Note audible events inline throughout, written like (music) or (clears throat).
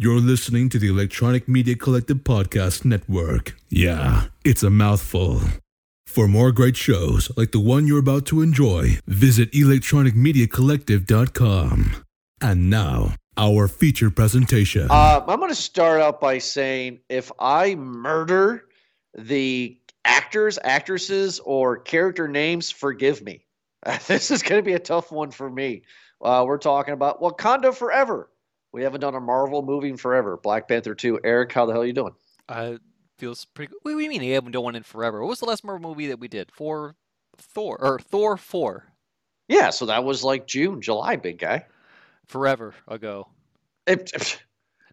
You're listening to the Electronic Media Collective Podcast Network. Yeah, it's a mouthful. For more great shows like the one you're about to enjoy, visit electronicmediacollective.com. And now, our feature presentation. Uh, I'm going to start out by saying if I murder the actors, actresses, or character names, forgive me. (laughs) this is going to be a tough one for me. Uh, we're talking about Wakanda Forever. We haven't done a Marvel movie in forever. Black Panther 2. Eric, how the hell are you doing? Uh, feels pretty good. What do you mean we haven't done one in forever? What was the last Marvel movie that we did? For Thor or Thor 4? Yeah, so that was like June, July, big guy. Forever ago. It, (laughs)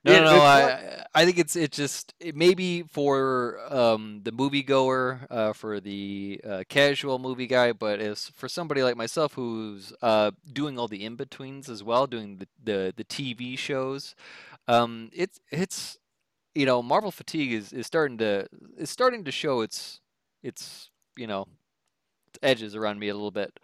No, no, no. I, I think it's it just it maybe for um, the moviegoer, uh, for the uh, casual movie guy, but as for somebody like myself who's uh, doing all the in betweens as well, doing the, the, the TV shows, um, it's it's you know Marvel fatigue is, is starting to is starting to show its its you know its edges around me a little bit.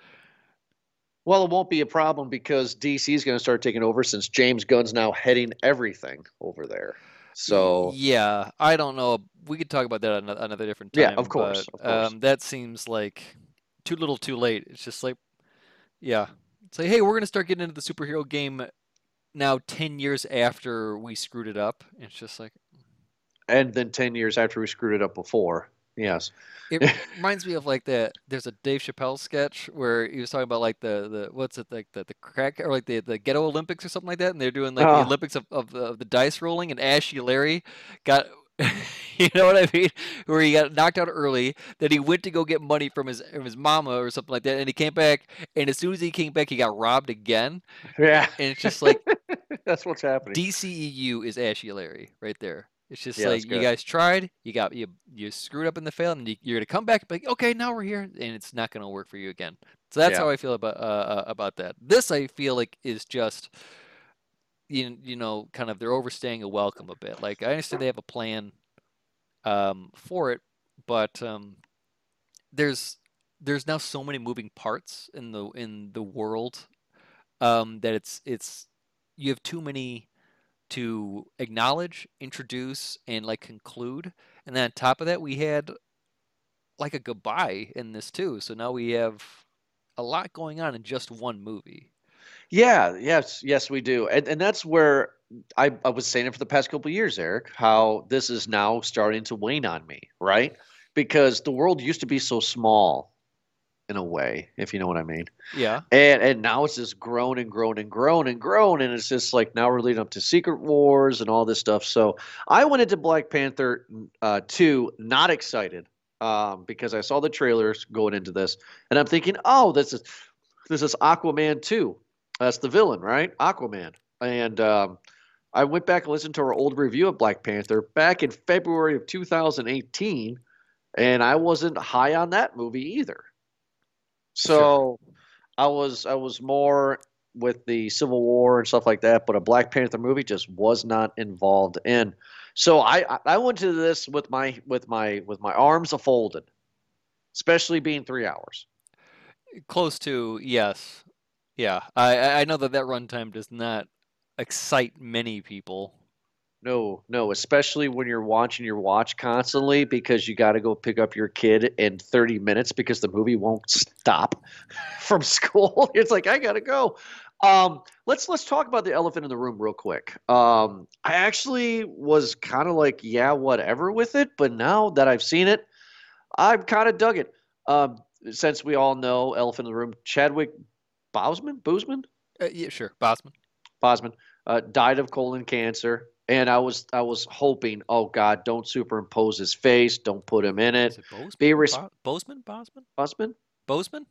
Well, it won't be a problem because DC is going to start taking over since James Gunn's now heading everything over there. So yeah, I don't know. We could talk about that another, another different time. Yeah, of course, but, of course. Um, that seems like too little, too late. It's just like, yeah, it's like, hey, we're gonna start getting into the superhero game now, ten years after we screwed it up. It's just like and then 10 years after we screwed it up before. Yes. it reminds me of like that. There's a Dave Chappelle sketch where he was talking about like the the what's it like the the crack or like the the ghetto Olympics or something like that, and they're doing like Oh. the ah. Olympics of, of, the, of the dice rolling, and Ashy Larry got. (laughs) You know what I mean? Where he got knocked out early, then he went to go get money from his from his mama or something like that, and he came back, and as soon as he came back, he got robbed again, Yeah. and it's just like (laughs) That's what's happening. DCEU is Ashy Larry right there. It's just Yeah, like you guys tried, you got you you screwed up in the fail, and you, you're gonna come back and be like, okay, now we're here, and it's not gonna work for you again. So that's Yeah. how I feel about uh, uh, about that. This I feel like is just you you know kind of they're overstaying a welcome a bit. Like I understand they have a plan um, for it, but um, there's there's now so many moving parts in the in the world um, that it's it's you have too many to acknowledge, introduce, and like conclude. And then on top of that, we had like a goodbye in this too. So now we have a lot going on in just one movie. Yeah, yes, yes, we do. And and that's where I, I was saying it for the past couple years, Eric, how this is now starting to wane on me, right? Because the world used to be so small in a way, if you know what I mean. Yeah. And and now it's just grown and grown and grown and grown, and it's just like now we're leading up to Secret Wars and all this stuff. So I went into Black Panther uh, two not excited um, because I saw the trailers going into this, and I'm thinking, oh, this is this is Aquaman two. That's the villain, right? Aquaman. And um, I went back and listened to our old review of Black Panther back in February of 2018, and I wasn't high on that movie either. So I was I was more with the Civil War and stuff like that, but a Black Panther movie just was not involved in. So I I- went to this with my with my with my arms folded, especially being three hours. Close to yes. Yeah. I I I know that that runtime does not excite many people. No, no, especially when you're watching your watch constantly because you got to go pick up your kid in 30 minutes because the movie won't stop (laughs) from school. (laughs) It's like I got to go. Um, let's let's talk about the elephant in the room real quick. Um, I actually was kind of like, yeah, whatever with it, but now that I've seen it, I've kind of dug it. Um, since we all know elephant in the room, Chadwick Boseman, Boseman, Uh, yeah, sure. Bosman. Bosman uh, died of colon cancer, and I was I was hoping, oh God, don't superimpose his face, don't put him in Is it. it Bozeman? Be res- Bo- Bozeman? Bosman? Bosman, Bozeman?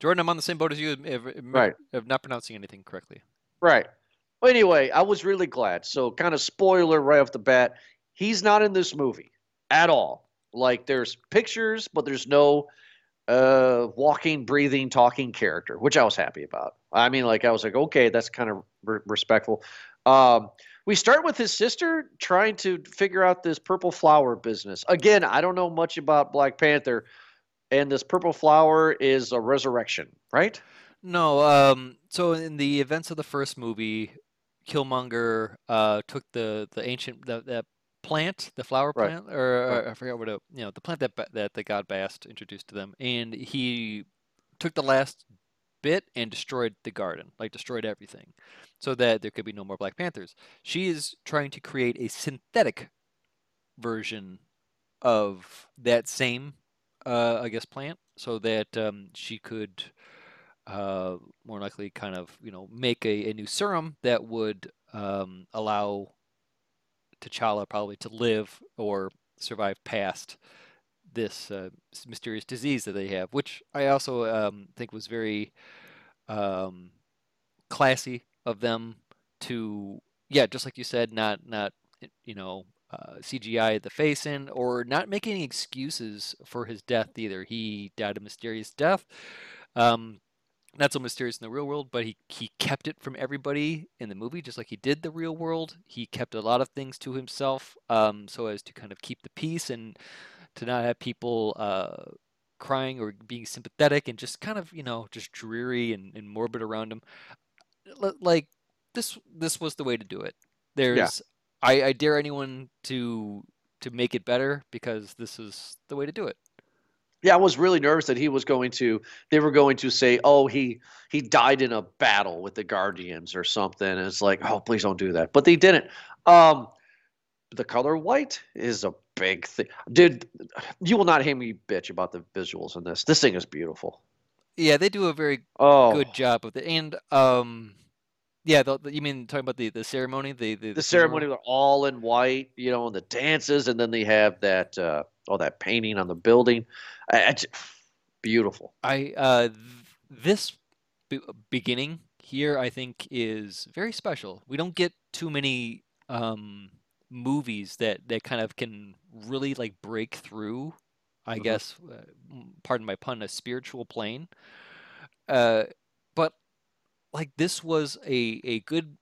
Jordan, I'm on the same boat as you, of- Right. of not pronouncing anything correctly. right? Well, anyway, I was really glad. So, kind of spoiler right off the bat, he's not in this movie at all. Like, there's pictures, but there's no uh walking breathing talking character which i was happy about i mean like i was like okay that's kind of re- respectful um we start with his sister trying to figure out this purple flower business again i don't know much about black panther and this purple flower is a resurrection right No, um, so in the events of the first movie, Killmonger uh, took the the ancient the, that plant, the flower Right. plant, or, Right. I forgot what it, you know, the plant that that the god Bast introduced to them, and he took the last bit and destroyed the garden, like destroyed everything, so that there could be no more Black Panthers. She is trying to create a synthetic version of that same, uh, I guess, plant, so that um, she could uh, more likely kind of you know make a, a new serum that would um, allow T'Challa probably to live or survive past this uh, mysterious disease that they have, which I also um, think was very um, classy of them to, yeah, just like you said, not not you know uh, CGI the face in or not make any excuses for his death either. He died a mysterious death. Um, not so mysterious in the real world, but he, he kept it from everybody in the movie, just like he did the real world. He kept a lot of things to himself, um, so as to kind of keep the peace and to not have people uh, crying or being sympathetic and just kind of you know just dreary and, and morbid around him. L- Like this this was the way to do it. There's I, I dare anyone to to make it better because this is the way to do it. Yeah, I was really nervous that he was going to. They were going to say, "Oh, he he died in a battle with the Guardians or something." And it's like, "Oh, please don't do that." But they didn't. Um, the color white is a big thing, dude. You will not hear me bitch about the visuals in this. This thing is beautiful. Yeah, they do a very Oh, good job of it. And um, yeah, the, the- you mean talking about the the ceremony, the the, the ceremony they're all in white, you know, and the dances, and then they have that uh, oh that painting on the building. I, I j- beautiful. I uh, th- this be- beginning here, I think, is very special. We don't get too many um movies that that kind of can really like break through. I Mhm. guess, uh, pardon my pun, a spiritual plane. Uh, but like this was a a good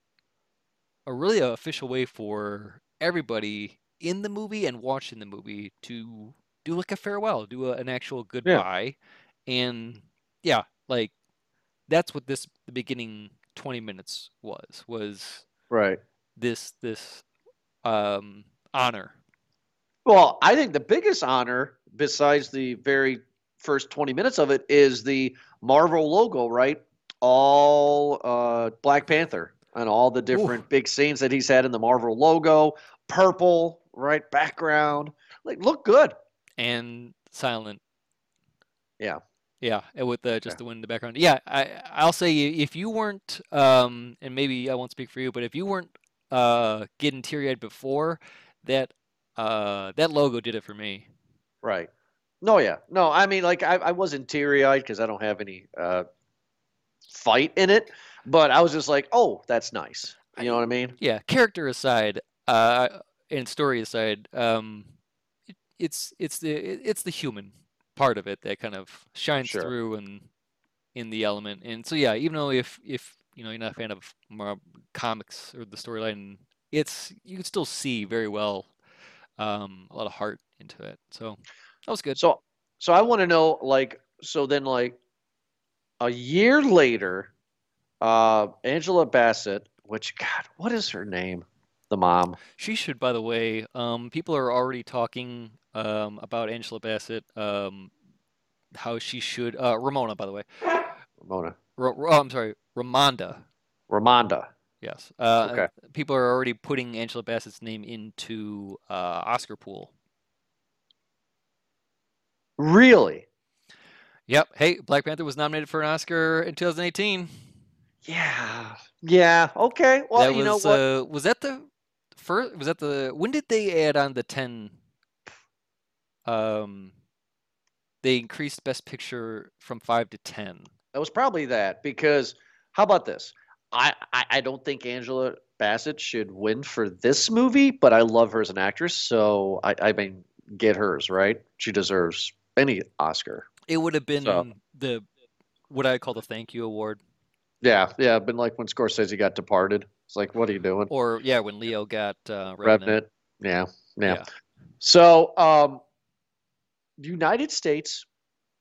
a really official way for everybody in the movie and watching the movie to do like a farewell, do a, an actual goodbye, and yeah, like that's what this the beginning twenty minutes was was Right. this this um honor. Well, I think the biggest honor, besides the very first 20 minutes of it, is the Marvel logo, right? All uh, Black Panther and all the different big scenes that he's had in the Marvel logo, purple, right? Background. Like, look good. and silent. Yeah. Yeah, with the just Yeah. the wind in the background. Yeah, I I'll say if you weren't um and maybe I won't speak for you, but if you weren't uh getting teary-eyed before, that uh that logo did it for me. Right. No, yeah. No, I mean, like, I, I wasn't teary eyed because I don't have any uh, fight in it, but I was just like, oh, that's nice. You know what I mean? Yeah, character aside, uh and story aside, um it, it's it's the it- it's the human part of it that kind of shines Sure. through and in the element. And so yeah, even though if if you know you're not a fan of comics or the storyline, it's you can still see very well um, a lot of heart into it. So that was good. So, so I want to know, like, so then, like, a year later, uh, Angela Bassett, which God, what is her name? The mom. She should, by the way, um, people are already talking um, about Angela Bassett, um, how she should uh, Ramona, by the way. Ramona. Ro- oh, I'm sorry, Ramonda. Ramonda. Yes. Uh, Okay. People are already putting Angela Bassett's name into uh, Oscar pool. Really? Yep. Hey, Black Panther was nominated for an Oscar in 2018. Yeah. Yeah. Okay. Well, that you know was what? uh, was that the first? Was that the when did they add on the 10? Um, they increased Best Picture from five to 10. It was probably that because how about this? I, I, I don't think Angela Bassett should win for this movie, but I love her as an actress, so I, I mean, get hers, right? She deserves any Oscar. It would have been So- the what I call the thank you award, Yeah, yeah. Been like when Scorsese got departed. It's like, what are you doing? or yeah, when Leo got uh, Revenant. Revenant. Yeah, yeah. Yeah. So, um, United States,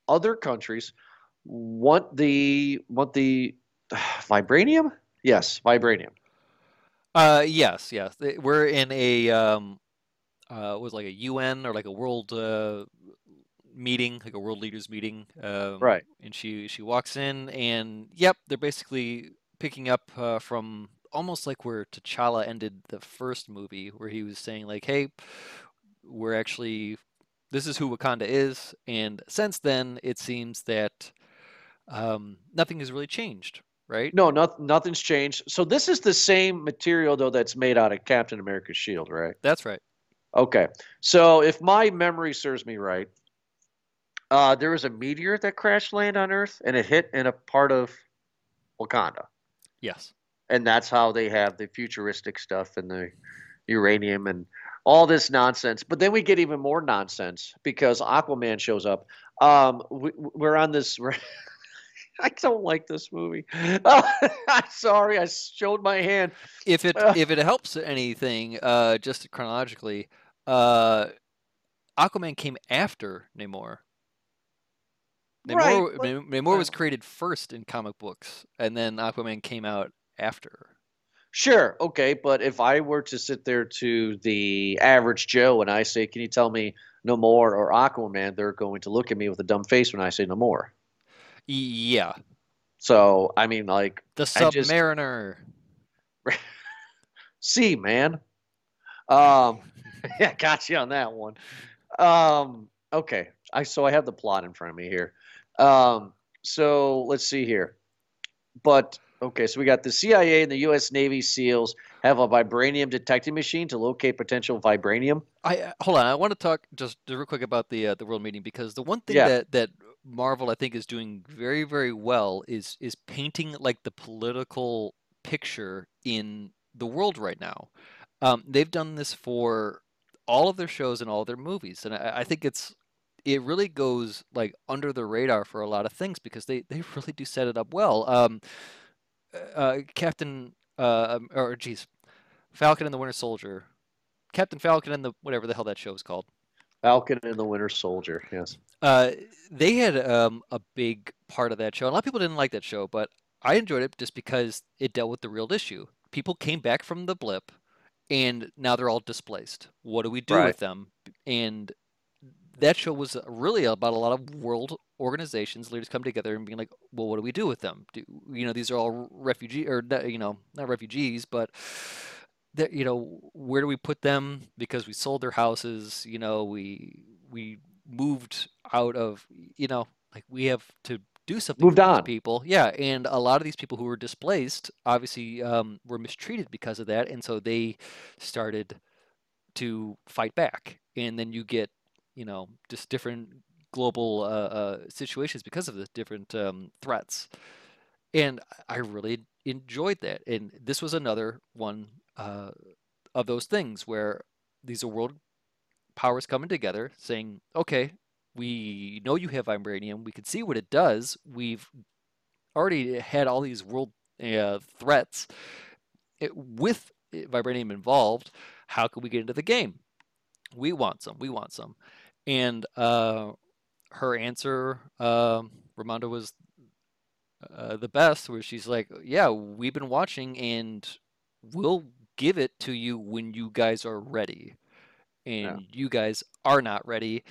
other countries want the want the (sighs) vibranium. Yes, vibranium. Uh, yes, yes. We're in a um, uh, was like a UN or like a world uh meeting, like a world leaders meeting. Um, Right. And she she walks in, and yep, they're basically picking up uh, from almost like where T'Challa ended the first movie, where he was saying like, "Hey, we're actually this is who Wakanda is," and since then, it seems that um, nothing has really changed, right? No, not, nothing's changed. So this is the same material though that's made out of Captain America's shield, right? That's right. Okay. So if my memory serves me right, uh, there was a meteor that crash landed on Earth and it hit in a part of Wakanda. Yes. And that's how they have the futuristic stuff and the uranium and all this nonsense. But then we get even more nonsense because Aquaman shows up. Um, we, we're on this. (laughs) We're, (laughs) I don't like this movie. Oh, (laughs) I'm sorry. I showed my hand. if it Uh. if it helps anything, uh, just chronologically, uh, Aquaman came after Namor. Namor, Right, but- Namor was created first in comic books, and then Aquaman came out after. Sure, okay, but if I were to sit there to the average Joe and I say, "Can you tell me no more or Aquaman?" They're going to look at me with a dumb face when I say no more. Yeah, So I mean, like, the I just- Submariner. (laughs) see, man. Um, (laughs) yeah, got you on that one. Um, okay, I so I have the plot in front of me here. Um, so let's see here. But okay, so we got the CIA and the U.S. Navy SEALs have a vibranium detecting machine to locate potential vibranium. I hold on. I want to talk just real quick about the uh, the world meeting because the one thing Yeah. that that Marvel I think is doing very very well is is painting like the political picture in the world right now. Um, they've done this for all of their shows and all their movies, and I, I think it's it really goes like under the radar for a lot of things because they they (laughs) really do set it up well. Um, uh, Captain uh, um, or geez, Falcon and the Winter Soldier. Captain Falcon and the whatever the hell that show is called. Falcon and the Winter Soldier. Yes. Uh, they had um, a big part of that show. A lot of people didn't like that show, but I enjoyed it just because it dealt with the real issue. People came back from the blip, and now they're all displaced. What do we do Right. with them? And that show was really about a lot of world organizations, leaders come together and being like, "Well, what do we do with them? Do, you know, these are all refugee or you know, not refugees, but that you know, where do we put them? Because we sold their houses, you know, we we moved out of, you know, like we have to do something Moved on. people. Yeah, and a lot of these people who were displaced obviously um, were mistreated because of that, and so they started to fight back, and then you get, you know, just different global uh, uh, situations because of the different um, threats, and I really enjoyed that. And this was another one uh, of those things where these are world powers coming together, saying, "Okay, we know you have vibranium. We can see what it does. We've already had all these world uh, threats it, with vibranium involved. How can we get into the game? We want some. We want some." And uh, her answer, um, Ramonda, was uh, the best, where she's like, "Yeah, we've been watching, and we'll give it to you when you guys are ready." And you guys are not ready,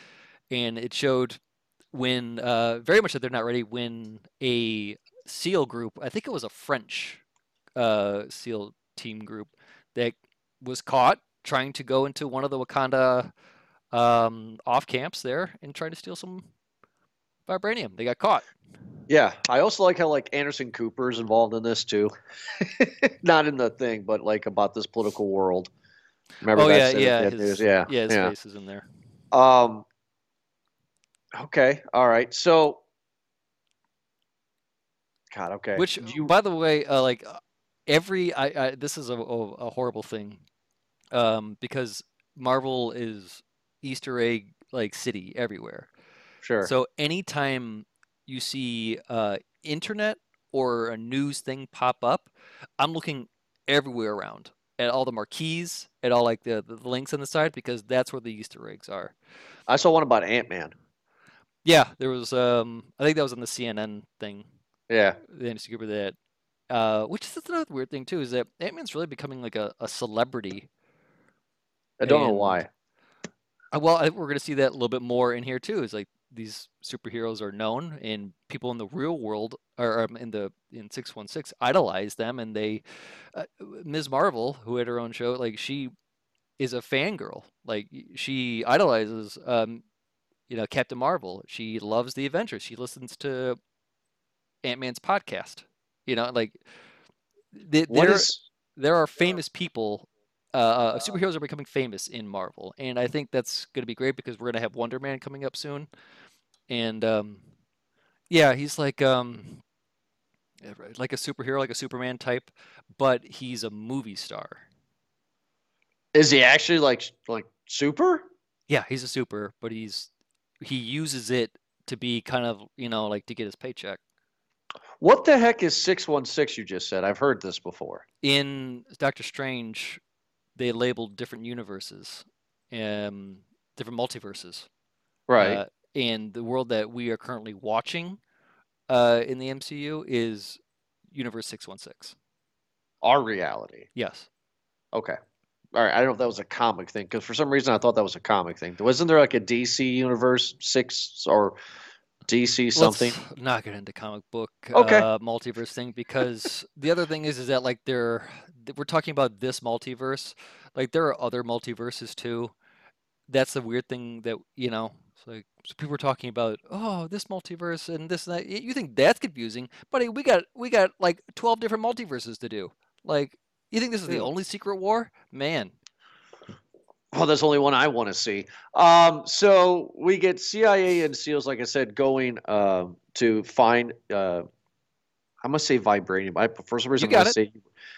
and it showed when uh, very much that they're not ready when a SEAL group, I think it was a French uh, SEAL team group, that was caught trying to go into one of the Wakanda um, off camps there and trying to steal some vibranium. They got caught. Yeah, I also like how like Anderson Cooper is involved in this too. (laughs) Not in the thing, but like about this political world. Remember oh that yeah, yeah, his, news? yeah, yeah, his yeah. face is in there. Um. Okay. All right. So. God. Okay. Which, you? by the way, uh, like every, I, I this is a, a, a horrible thing, um, because Marvel is Easter egg like city everywhere. Sure. So anytime you see uh, internet or a news thing pop up, I'm looking everywhere around at all the marquees, at all like the, the links on the side because that's where the Easter eggs are. I saw one about Ant Man. Yeah, there was um I think that was on the CNN thing. Yeah. The Anderson Cooper that uh, which is another weird thing too, is that Ant Man's really becoming like a, a celebrity. I don't know why. Uh, Well, I, we're going to see that a little bit more in here too. Is like these superheroes are known, and people in the real world, or um, in the in six one six, idolize them, and they. Uh, Ms. Marvel, who had her own show, like she is a fangirl. Like she idolizes, um, you know, Captain Marvel. She loves the Avengers. She listens to Ant Man's podcast. You know, like th- there is there are famous people. Uh, uh, superheroes are becoming famous in Marvel, and I think that's going to be great because we're going to have Wonder Man coming up soon, and um, yeah, he's like um, like a superhero, like a Superman type, but he's a movie star. is he actually like like super? Yeah, he's a super, but he's he uses it to be kind of you know like to get his paycheck. What the heck is six one six? You just said. I've heard this before. In Doctor Strange, they labeled different universes, um, different multiverses. Right. Uh, and the world that we are currently watching uh, in the MCU is Universe 616. Our reality. Yes. Okay. All right. I don't know if that was a comic thing because for some reason I thought that was a comic thing. Wasn't there like a DC universe six or DC something? Let's not get into comic book Okay. uh, multiverse thing because (laughs) the other thing is is that like they're we're talking about this multiverse. Like there are other multiverses too. That's the weird thing that you know. It's like so people are talking about oh this multiverse and this and that. You think that's confusing, buddy? We got we got like twelve different multiverses to do. Like you think this is the only Secret War? Man, Well, there's only one I want to see. Um, so we get CIA and SEALs, like I said, going um to find. Uh, I'm gonna say vibranium. I for some reason You I'm got gonna say.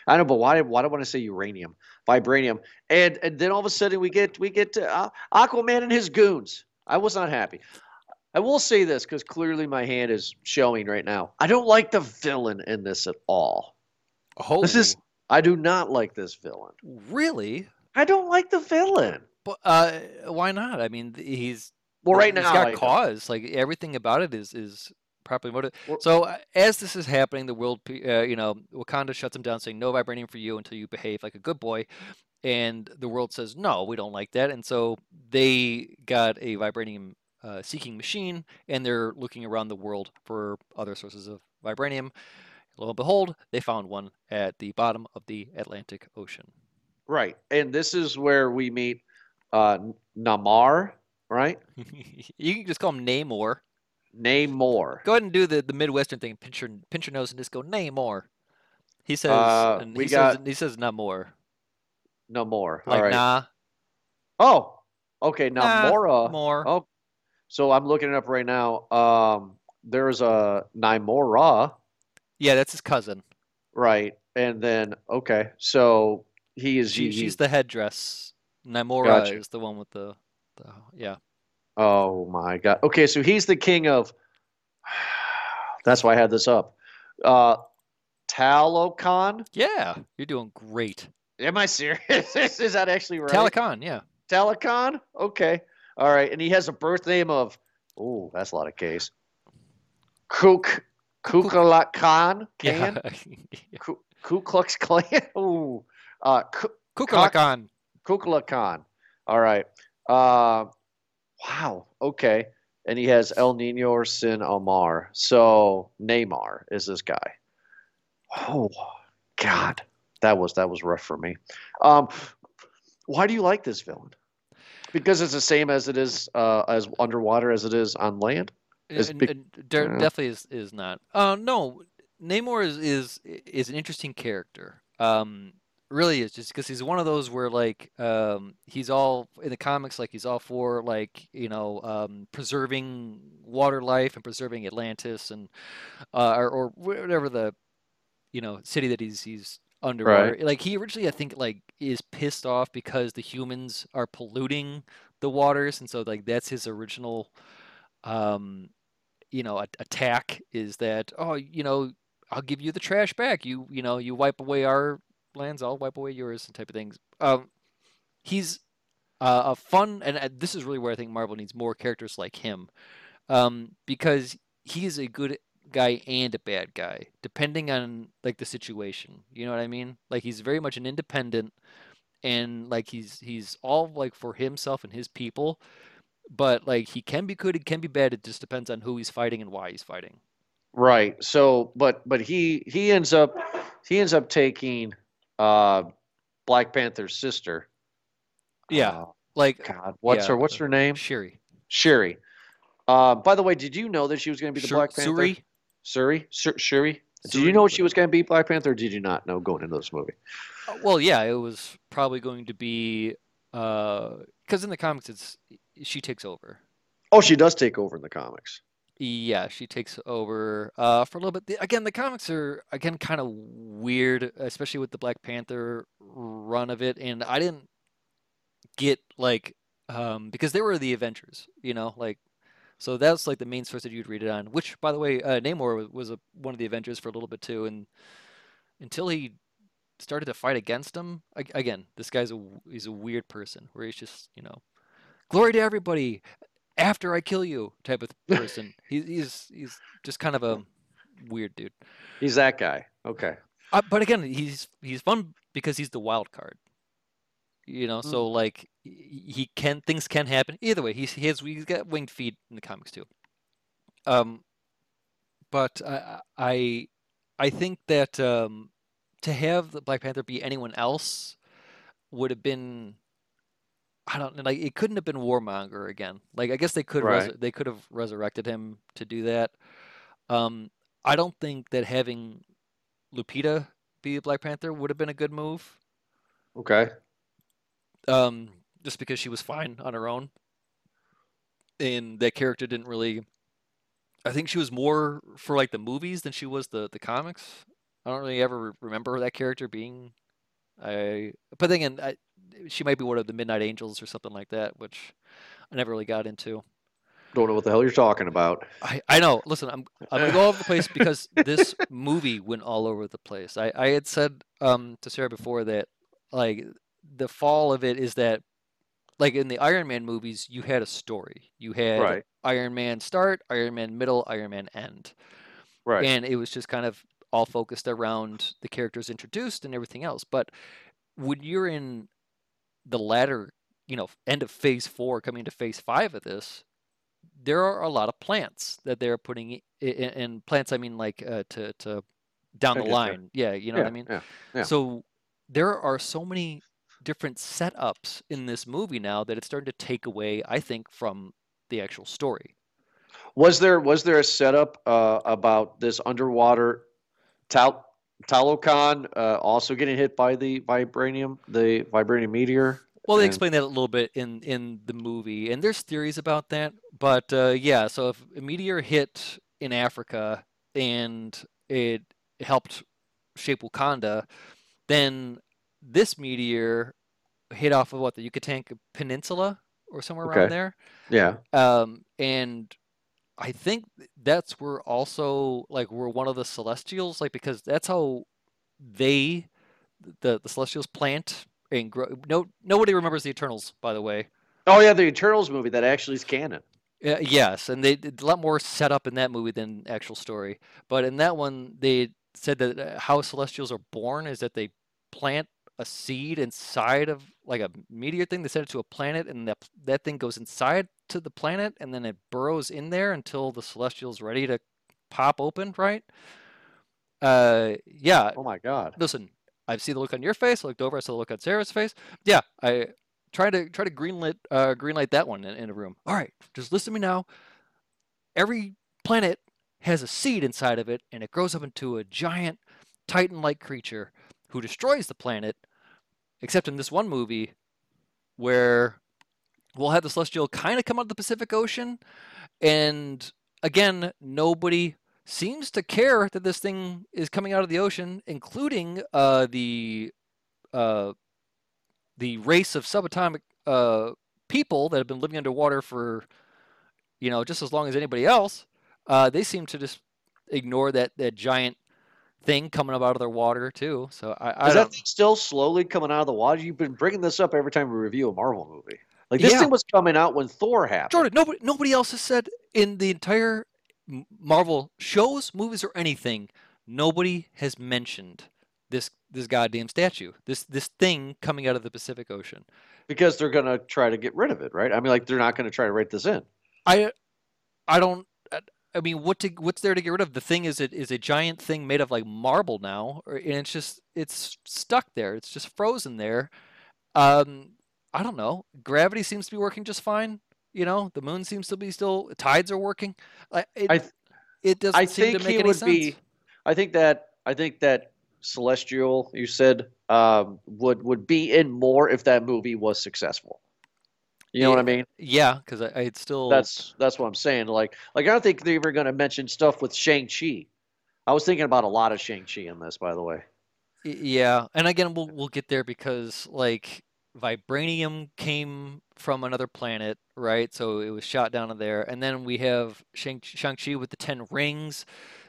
I don't know, but why? Why do I want to say uranium? Vibranium, and and then all of a sudden we get we get uh, Aquaman and his goons. I was not happy. I will say this because clearly my hand is showing right now. I don't like the villain in this at all. oh, This is. I do not like this villain. really. I don't like the villain. But uh, why not? I mean, he's Well, right he's now, got I- cause. Like everything about it is is properly motivated. Well- So uh, as this is happening, the world, uh, you know, Wakanda shuts him down, saying no vibranium for you until you behave like a good boy, and the world says no, we don't like that, and so they got a vibranium uh, seeking machine, and they're looking around the world for other sources of vibranium. Lo and behold, they found one at the bottom of the Atlantic Ocean. Right. And this is where we meet uh, Namar, right? (laughs) you can just call him Namor. Namor. Go ahead and do the, the Midwestern thing. Pinch your, pinch your nose and just go Namor. He says, Uh, and we he got- says, he says Namor. Namor. Like All right. nah, Oh, okay. Now, Nah, Mora. more. Oh, so I'm looking it up right now. Um, there's a Nimora, Yeah, that's his cousin. right? And then, okay. So he is. She, he- she's the headdress. Namora Gotcha. is the one with the, the yeah. Oh my God. Okay, so he's the king of. (sighs) That's why I had this up. Uh, Talokan. Yeah, you're doing great. Am I serious? (laughs) is that actually right? Talakan, yeah. Talakon? Okay. All right. And he has a birth name of, oh, that's a lot of K's. Kuk, Kukalakan? Yeah. Kan? (laughs) Ku, Ku Klux Klan? (laughs) Ooh. Uh, Ku- Kukulakan. Kukalakan. All right. Uh, wow. Okay. And he has El Nino or Sin Amor. So Neymar is this guy. Oh, God. That was that was rough for me. Um, why do you like this villain? Because it's the same as it is uh, as underwater as it is on land. Is and there uh, definitely is, is not. Uh, no, Namor is, is is an interesting character. Um, really is just because he's one of those where like um, he's all in the comics like he's all for like you know um, preserving water life and preserving Atlantis and uh, or, or whatever the you know city that he's he's underwater. Like he originally I think like is pissed off because the humans are polluting the waters and so like that's his original um you know a- attack is that oh you know I'll give you the trash back. You you know you wipe away our lands I'll wipe away yours and type of things. Um he's uh, a fun and uh, this is really where I think Marvel needs more characters like him um because he is a good guy and a bad guy, depending on like the situation. You know what I mean? Like he's very much an independent, and like he's he's all like for himself and his people, but like he can be good, he can be bad. It just depends on who he's fighting and why he's fighting. Right. So, but but he he ends up he ends up taking uh, Black Panther's sister. Yeah. Uh, Like God, what's yeah, her what's her name? Shiri. Shuri. Uh, by the way, did you know that she was going to be the Shur- Black Panther? Suri? Suri. Sur- Shuri. Did you know she was going to be Black Panther? or Did you not know going into this movie? Uh, Well, yeah, it was probably going to be because in the comics it's she takes over. Oh, she does take over in the comics. Yeah, she takes over uh, for a little bit. The- Again, the comics are again kind of weird, especially with the Black Panther run of it. And I didn't get like um, because they were the Avengers, you know, like so that's like the main source that you'd read it on. Which, by the way, uh, Namor was, a, one of the Avengers for a little bit too, and until he started to fight against him ag- again, this guy's a he's a weird person where he's just you know, glory to everybody after I kill you type of (laughs) person. he, he's he's just kind of a weird dude. He's that guy. Okay. Uh, but again, he's he's fun because he's the wild card. You know, so like he can things can happen either way. He's he has he's got winged feet in the comics too. Um, but I I I think that um to have the Black Panther be anyone else would have been I don't know like it couldn't have been Warmonger again. Like I guess they could Right. res- they could have resurrected him to do that. Um, I don't think that having Lupita be a Black Panther would have been a good move. Okay. Um, just because she was fine on her own, and that character didn't really. I think she was more for like the movies than she was the the comics. I don't really ever remember that character being. I but then again, I, she might be one of the Midnight Angels or something like that, which I never really got into. Don't know what the hell you're talking about. I, I know. Listen, I'm I'm gonna go all over the place because (laughs) this movie went all over the place. I, I had said um to Sarah before that like the fall of it is that like in the Iron Man movies you had a story. You had Right. Iron Man start, Iron Man middle, Iron Man end. Right. And it was just kind of all focused around the characters introduced and everything else. But when you're in the latter, you know, end of phase four, coming into phase five of this, there are a lot of plants that they're putting in plants. I mean, like uh, to to down the line. Yeah, you know yeah, what I mean. Yeah. yeah. So there are so many different setups in this movie now that it's starting to take away, I think, from the actual story. Was there was there a setup uh, about this underwater Tal Talokan uh, also getting hit by the vibranium the vibranium meteor? Well, they And- explain that a little bit in in the movie, and there's theories about that. But uh, yeah, so if a meteor hit in Africa and it helped shape Wakanda, then this meteor hit off of what the Yucatan Peninsula or somewhere around there. Yeah. Um, and I think that's where also like we're one of the Celestials, like because that's how they, the the Celestials plant and grow. No, nobody remembers the Eternals, by the way. Oh yeah, the Eternals movie that actually is canon. Uh, yes, and they did a lot more set up in that movie than actual story. But in that one, they said that uh, how Celestials are born is that they plant a seed inside of like a meteor thing. They send it to a planet, and that that thing goes inside to the planet, and then it burrows in there until the Celestial's ready to pop open. Right? Uh, yeah. Oh my god. Listen, I see the look on your face. I looked over. I saw the look on Sarah's face. Yeah, I try to try to greenlit uh, greenlight that one in, in a room. All right, just listen to me now. Every planet has a seed inside of it, and it grows up into a giant Titan-like creature who destroys the planet. Except in this one movie, where we'll have the celestial kind of come out of the Pacific Ocean, and again, nobody seems to care that this thing is coming out of the ocean, including uh, the uh, the race of subatomic uh, people that have been living underwater for you know just as long as anybody else. Uh, they seem to just ignore that that giant thing coming up out of their water too. So I, I Is that thing still slowly coming out of the water? You've been bringing this up every time we review a Marvel movie. Like this Yeah. thing was coming out when Thor happened. Jordan, nobody nobody else has said in the entire Marvel shows, movies, or anything, nobody has mentioned this this goddamn statue, this this thing coming out of the Pacific Ocean. Because they're gonna try to get rid of it, right? I mean, like they're not gonna try to write this in. I I don't. I mean, what to what's there to get rid of? The thing is, it is a giant thing made of like marble now, and it's just it's stuck there. It's just frozen there. Um, I don't know. Gravity seems to be working just fine. You know, the moon seems to be still. Tides are working. It, I, it doesn't I seem think to make any would sense. be. I think that I think that Celestial, you said, um, would would be in more if that movie was successful. You know what I mean? Yeah, because I, I still That's that's what I'm saying. Like like I don't think they're even going to mention stuff with Shang Chi. I was thinking about a lot of Shang Chi in this, by the way. Yeah, and again, we'll we'll get there because like vibranium came from another planet, right? So it was shot down to there, and then we have Shang Chi with the Ten Rings,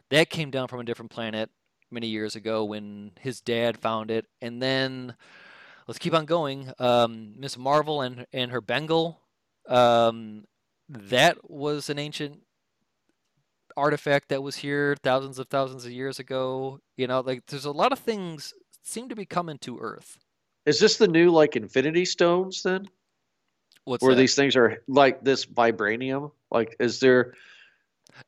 that came down from a different planet many years ago when his dad found it, and then let's keep on going. Um, Miss Marvel and and her bangle, um, that was an ancient artifact that was here thousands of thousands of years ago. You know, like there's a lot of things seem to be coming to Earth. Is this the new like Infinity Stones then? What's Where that? these things are like this vibranium? Like, is there?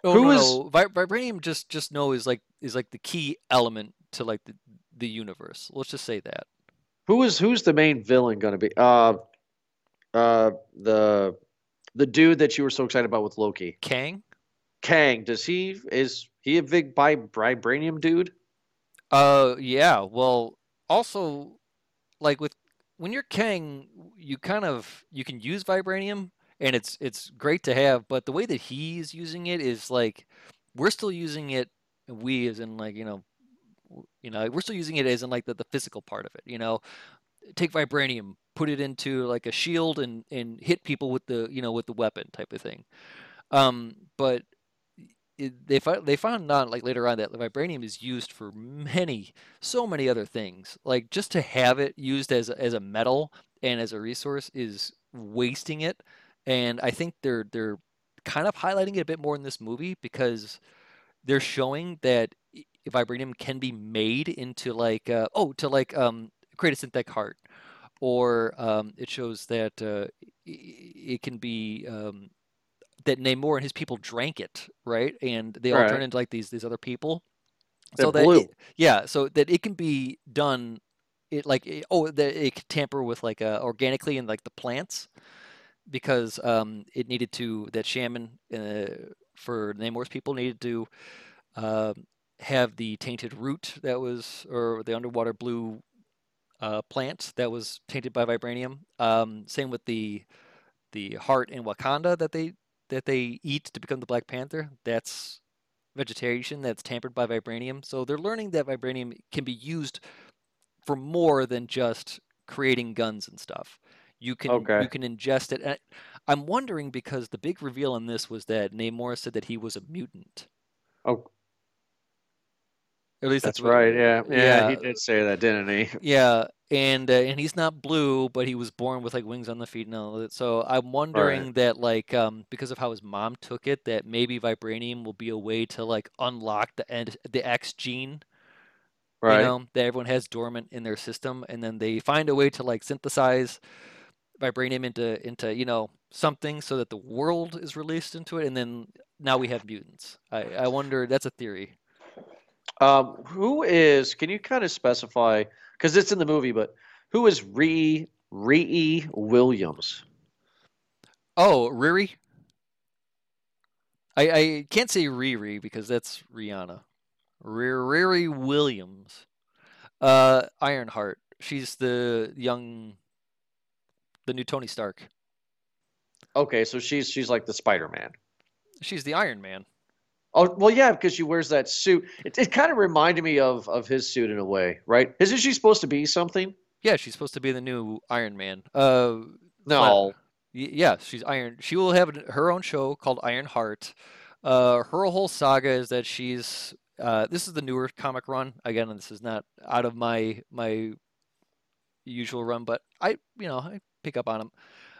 Oh, who no, is- no. Vi- vibranium? Just just know is like is like the key element to like the the universe. Let's just say that. Who is who's the main villain going to be? Uh, uh, the the dude that you were so excited about with Loki, Kang. Kang. Does he is he a big bi- vibranium dude? Uh, yeah. Well, also, like with when you're Kang, you kind of you can use vibranium, and it's it's great to have. But the way that he's using it is like we're still using it. We, as in like you know, you know, we're still using it as in like the, the physical part of it. You know, take vibranium, put it into like a shield, and and hit people with the you know with the weapon type of thing. Um, but it, they fi- they found out like later on that vibranium is used for many so many other things like just to have it used as as a metal and as a resource is wasting it and i think they're they're kind of highlighting it a bit more in this movie because they're showing that vibranium can be made into like uh, oh to like um create a synthetic heart or um, it shows that uh, it can be um, that Namor and his people drank it, right? And they all Right. turn into like these these other people. They're so that blue. it- yeah, so that it can be done, it like it, oh that it could tamper with like uh, organically and like the plants because um it needed to that shaman uh, for Namor's people needed to um have the tainted root that was or the underwater blue uh, plant that was tainted by vibranium. Um, same with the the heart in Wakanda that they that they eat to become the Black Panther. That's vegetation that's tampered by vibranium. So they're learning that vibranium can be used for more than just creating guns and stuff. You can Okay. you can ingest it. And I'm wondering because the big reveal in this was that Namor said that he was a mutant. Oh, at least that's what- right. Yeah, yeah, yeah. he did say that, didn't he? (laughs) Yeah, and uh, and he's not blue, but he was born with like wings on the feet and all of that. So I'm wondering that like um because of how his mom took it, that maybe vibranium will be a way to like unlock the end the X gene, Right. you know, that everyone has dormant in their system, and then they find a way to like synthesize vibranium into into you know something so that the world is released into it, and then now we have mutants. I I wonder. That's a theory. Um, who is? Can you kind of specify? Because it's in the movie, but who is Ree Ree Williams? Oh, Riri. I I can't say Riri because that's Rihanna. Riri Williams. Uh, Ironheart. She's the young, the new Tony Stark. Okay, so she's she's like the Spider Man. She's the Iron Man. Oh well, yeah, because she wears that suit. It, it kind of reminded me of of his suit in a way, right? Isn't she supposed to be something? Yeah, she's supposed to be the new Iron Man. Uh, No. Yeah, she's Iron. She will have her own show called Iron Heart. Uh, her whole saga is that she's. Uh, this is the newer comic run. Again, this is not out of my my usual run, but I you know I pick up on them.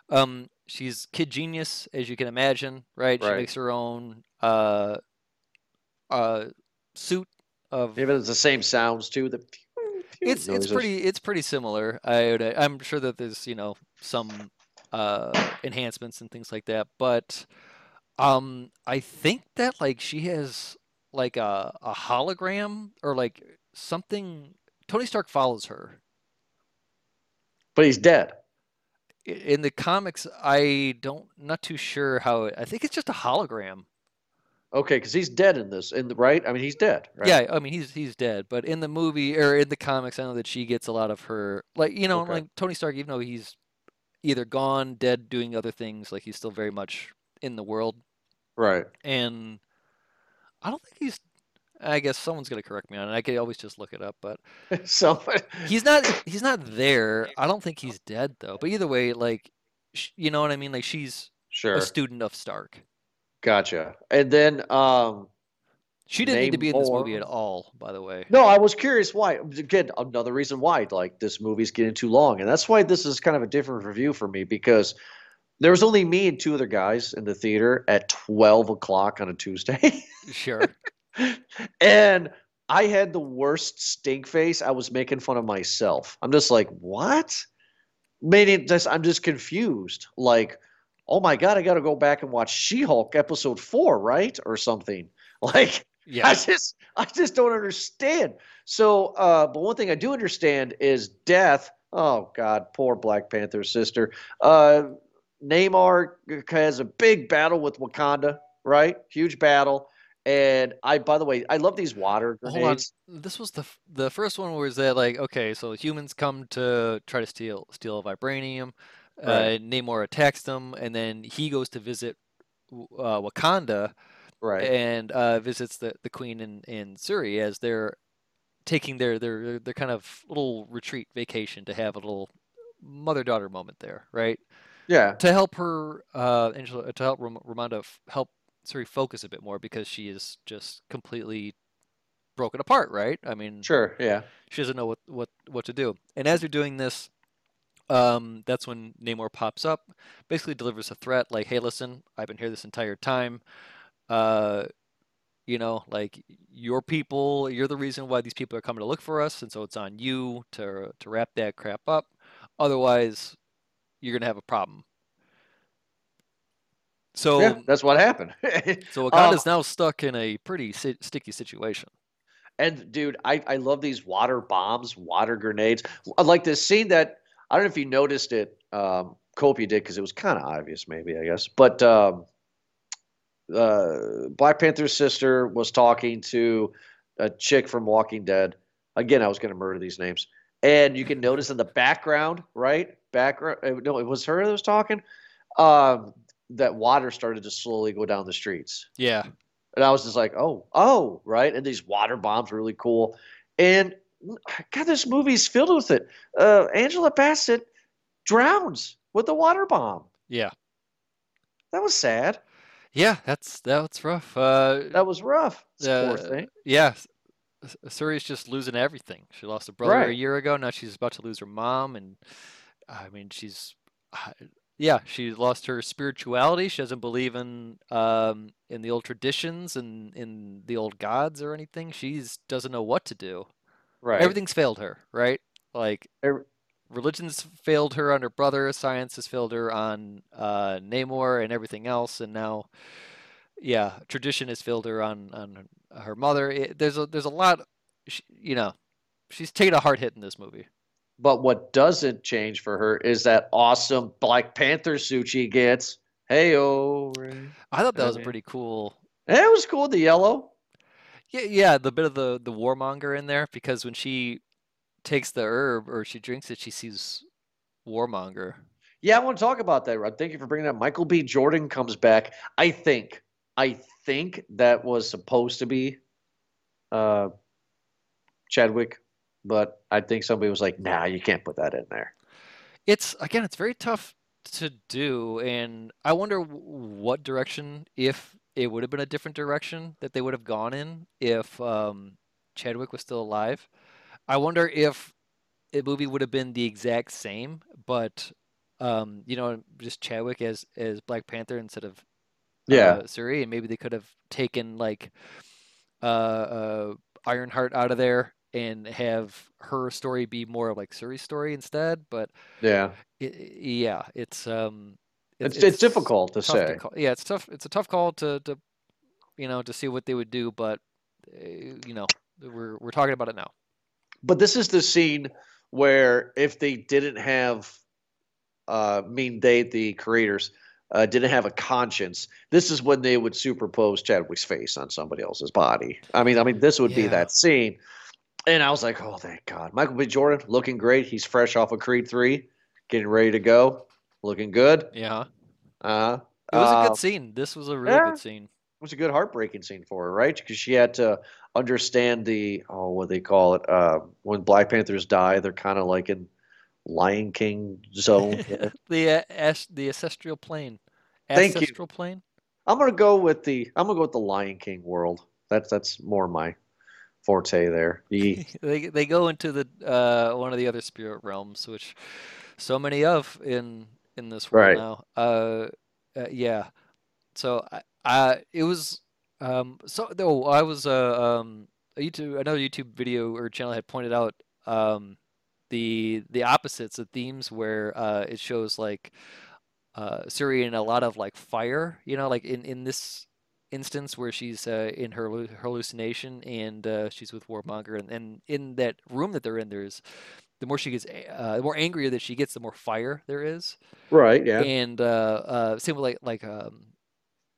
Um, she's kid genius, as you can imagine, right? She makes her own uh, uh, suit of. Even it's the same sounds too. The It's it's pretty it's pretty similar. I would, I'm sure that there's you know some uh, enhancements and things like that, but um, I think that like she has like a a hologram or like something. Tony Stark follows her. But he's dead. In the comics, I don't not too sure how. I think it's just a hologram. Okay, because he's dead in this, in the right. I mean, he's dead. Right? Yeah, I mean he's he's dead. But in the movie or in the comics, I know that she gets a lot of her like you know Okay. like Tony Stark, even though he's either gone, dead, doing other things, like he's still very much in the world. Right. And I don't think he's. I guess someone's gonna correct me on it. I could always just look it up, but (laughs) so (laughs) he's not. He's not there. I don't think he's dead though. But either way, like, sh- you know what I mean? Like she's sure, a student of Stark. Gotcha. And then, um, She didn't need to be in this more. movie at all, by the way. no, I was curious why. Again, another reason why, like this movie's getting too long, and that's why this is kind of a different review for me because there was only me and two other guys in the theater at twelve o'clock on a Tuesday. (laughs) Sure. and I had the worst stink face. I was making fun of myself. I'm just like, what? Just I'm just confused. Like, oh my god, I got to go back and watch She-Hulk episode four, right, or something. (laughs) Like, I just, I just don't understand. So, uh, but one thing I do understand is death. Oh God, poor Black Panther sister. Uh, Namor has a big battle with Wakanda, right? Huge battle. And I, by the way, I love these water Hold on. This was the the first one was that like okay, so humans come to try to steal steal vibranium. Uh, Namor attacks them, and then he goes to visit uh, Wakanda Right. and uh, visits the, the queen in, in Suri as they're taking their, their their kind of little retreat vacation to have a little mother daughter moment there, right? yeah. To help her, uh, Angela, to help Ram- Ramonda f- help Suri focus a bit more because she is just completely broken apart, right? I mean, Sure. Yeah. she doesn't know what, what, what to do. And as they're doing this, um, that's when Namor pops up, basically delivers a threat like, "Hey, listen, I've been here this entire time. Uh, you know, like your people, you're the reason why these people are coming to look for us, and so it's on you to to wrap that crap up. Otherwise, you're gonna have a problem." So, yeah. That's what happened. (laughs) so Um, Wakanda's now stuck in a pretty si- sticky situation. And dude, I, I love these water bombs, water grenades. I like this scene that I don't know if you noticed it. Um, Kobe did because it was kind of obvious, maybe I guess. But um, uh, Black Panther's sister was talking to a chick from Walking Dead. Again, I was going to murder these names, and you can notice in the background, right? Background. uh, No, it was her that was talking. Um, that water started to slowly go down the streets. Yeah, And I was just like, oh, oh, right. And these water bombs were really cool. And God, this movie's filled with it. Uh, Angela Bassett drowns with the water bomb. yeah, That was sad. yeah. That's that's rough. Uh, That was rough. Uh. Yeah, Suri's just losing everything. She lost a brother a year ago. Now she's about to lose her mom, and I mean, she's, uh, yeah, she lost her spirituality. She doesn't believe in um in the old traditions and in the old gods or anything. She's doesn't know what to do. Right. Everything's failed her, right? Like Every- religion's failed her on her brother, science has failed her on uh, Namor and everything else, and now, yeah, tradition has failed her on on her mother. It, there's a there's a lot, sh you know, she's taken a hard hit in this movie. But what doesn't change for her is that awesome Black Panther suit she gets. Hey, oh. I thought that was a pretty cool. It was cool, the yellow. Yeah, yeah, the bit of the the Killmonger in there because when she takes the herb or she drinks it, she sees Killmonger. Yeah, I want to talk about that, Rod. Thank you for bringing that. Michael B. Jordan comes back. I think, I think that was supposed to be uh, Chadwick, but I think somebody was like, "Nah, you can't put that in there." It's again, it's very tough to do, and I wonder what direction, if it would have been a different direction that they would have gone in if um, Chadwick was still alive. I wonder if the movie would have been the exact same, but um, you know, just Chadwick as as Black Panther instead of Yeah. uh, Suri, and maybe they could have taken like uh, uh, Ironheart out of there and have her story be more of like Suri's story instead. But Yeah. it, yeah, it's um, It's, it's, difficult to say. call. Yeah, it's tough. It's a tough call to to you know to see what they would do, but uh, you know we're we're talking about it now. But this is the scene where if they didn't have, uh, mean, they, the creators, uh, didn't have a conscience, this is when they would superpose Chadwick's face on somebody else's body. I mean, I mean, this would be that scene. And I was like, oh, thank God. Michael B. Jordan looking great. He's fresh off of Creed 3, getting ready to go, looking good. Yeah, Uh, it was a uh, good scene. This was a really yeah. good scene. it was a good heartbreaking scene for her, right? Because she had to understand the oh, what they call it. Uh, when Black Panthers die, they're kind of like in Lion King zone. (laughs) the uh, as- the ancestral plane. Thank you. ancestral plane. I'm gonna go with the I'm gonna go with the Lion King world. That's that's more my forte there. (laughs) The they they go into the uh, one of the other spirit realms, which so many of in in this world Right. now. Uh, uh, yeah. So I, I it was um so though I was uh, um a YouTube another YouTube video or channel had pointed out um the the opposites the themes where uh it shows like uh Suri in a lot of like fire you know like in in this instance where she's uh, in her hallu- hallucination and uh, she's with Killmonger and, and in that room that they're in there's the more she gets uh, the more angrier that she gets the more fire there is right, yeah. and uh, uh, same with like like um,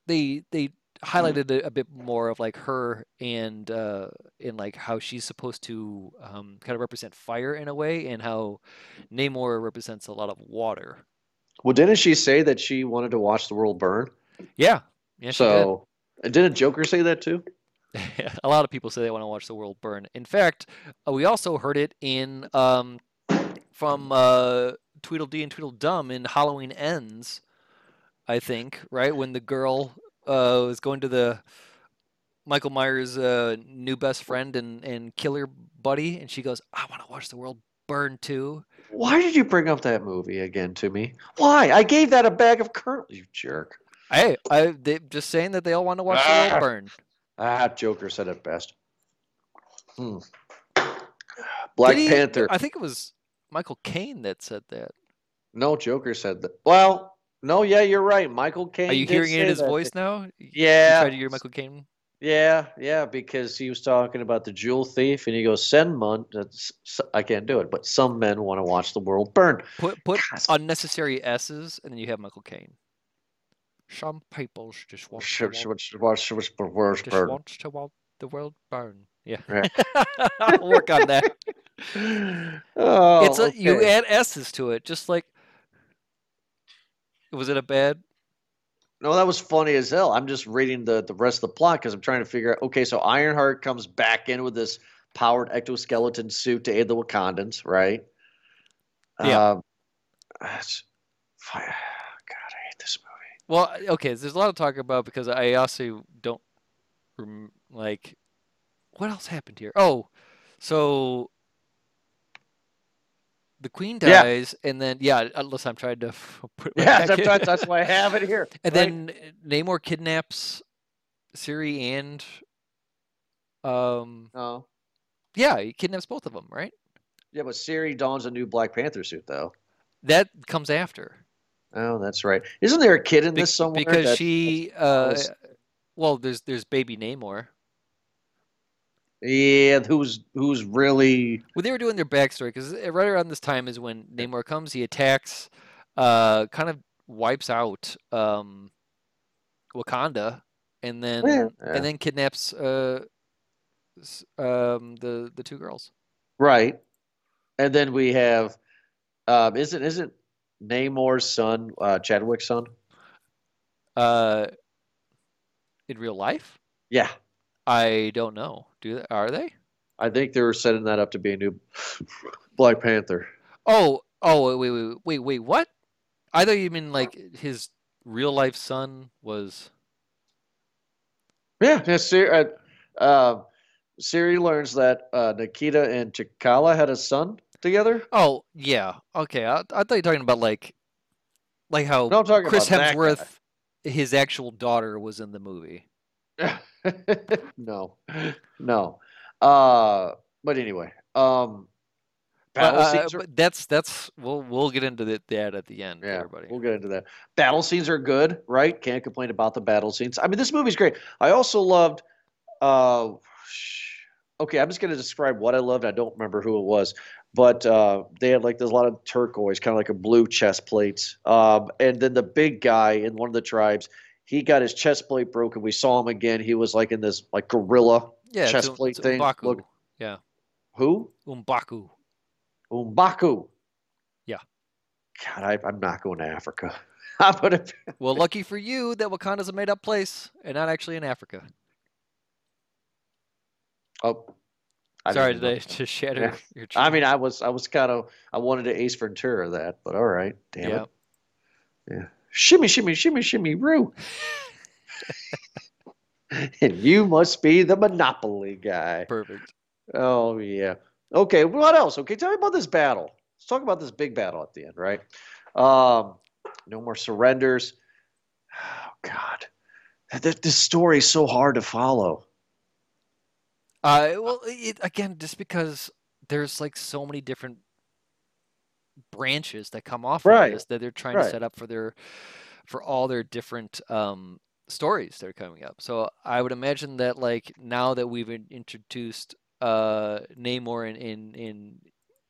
they they highlighted a, a bit more of like her and uh, and like how she's supposed to um, kind of represent fire in a way, and how Namor represents a lot of water. Well, didn't she say that she wanted to watch the world burn? Yeah, yeah. So, and didn't Joker say that too? (laughs) a lot of people say they want to watch the world burn. In fact, uh, we also heard it in um, from uh, Tweedledee and Tweedledum in Halloween Ends. I think right when the girl uh, was going to the Michael Myers' uh, new best friend and, and killer buddy, and she goes, "I want to watch the world burn too." Why did you bring up that movie again to me? Why? I gave that a bag of kernels, you jerk. Hey, I they just saying that they all want to watch the Ah. world (laughs) burn. Ah, Joker said it best. Hmm. Black he- Panther. I think it was Michael Caine that said that. No, Joker said that. Well, no, yeah, you're right. Michael Caine. Are you hearing it in his that. voice now? Yeah. You tried to hear Michael Caine. Yeah, yeah, because he was talking about the jewel thief, and he goes, "Send mon." I can't do it, but some men want to watch the world burn. Put put God. unnecessary S's, and then you have Michael Caine. Some people just want Sh- to sh- watch, sh- Watch watch the world just burn. want to watch the world burn. Yeah, Right. (laughs) I'll work on that. (laughs) Oh, it's a, you add S's to it, just like. Was it a bad? No, that was funny as hell. I'm just reading the, the rest of the plot because I'm trying to figure out. Okay, so Ironheart comes back in with this powered exoskeleton suit to aid the Wakandans, right? Yeah. Um, (sighs) it's- God, I hate this movie. Well, okay. There's a lot to talk about because I also don't rem- like. What else happened here? Oh, so the queen Yeah. dies, and then yeah, unless I'm trying to (laughs) put Yeah, back that's, in. that's, that's why I have it here. (laughs) And right? then Namor kidnaps Siri and um oh, yeah, he kidnaps both of them, right? yeah, but Siri dons a new Black Panther suit, though. That comes after. Oh, that's right. Isn't there a kid in Be- this somewhere? because that- she uh well, there's there's baby Namor. yeah, who's who's really Well, they were doing their backstory because right around this time is when Namor comes. He attacks, uh, kind of wipes out um, Wakanda, and then Yeah. and then kidnaps uh, um, the the two girls. right, and then we have, um, isn't isn't Namor's son uh, Chadwick's son? Uh, in real life, Yeah, I don't know. Do they, are they? I think they were setting that up to be a new Black Panther. Oh, oh, wait, wait, wait, wait, what? I thought you mean like his real life son was. Yeah, yeah Siri, uh, uh, Siri learns that uh, Nakia and T'Challa had a son together. Oh, yeah. Okay, I, I thought you were talking about like, like how No, Chris. Hemsworth, his actual daughter was in the movie. (laughs) no, no. Uh, but anyway, um, But, battle uh, scenes are but that's that's we'll we'll get into that at the end, Yeah, everybody. we'll get into that. Battle scenes are good, right? Can't complain about the battle scenes. I mean, this movie's great. I also loved. Uh, okay, I'm just going to describe what I loved. I don't remember who it was, but uh, they had like there's a lot of turquoise, kind of like a blue chest plate. Um, and then the big guy in one of the tribes, he got his chest plate broken. We saw him again. He was like in this like gorilla. yeah, chest Um- plate it's thing, M'Baku. look- Yeah, Who? M'Baku. M'Baku. Yeah. God, I, I'm not going to Africa. (laughs) I'm gonna. (laughs) Well, lucky for you that Wakanda's a made-up place and not actually in Africa. Oh, I Sorry, know. I (laughs) just shatter Yeah. your? I mean, I was I was kind of I wanted to Ace Ventura that, but all right, damn yeah. it, yeah, shimmy, shimmy, shimmy, shimmy, roo. (laughs) and you must be the Monopoly guy. Perfect. Oh yeah. Okay, what else? Okay, tell me about this battle. Let's talk about this big battle at the end, right? Um, no more surrenders. (sighs) Oh God, this, this story is so hard to follow. Uh, well, it, again, just because there's like so many different branches that come off Right, of this that they're trying right. to set up for their for all their different um, stories that are coming up. So I would imagine that like now that we've introduced uh, Namor in, in in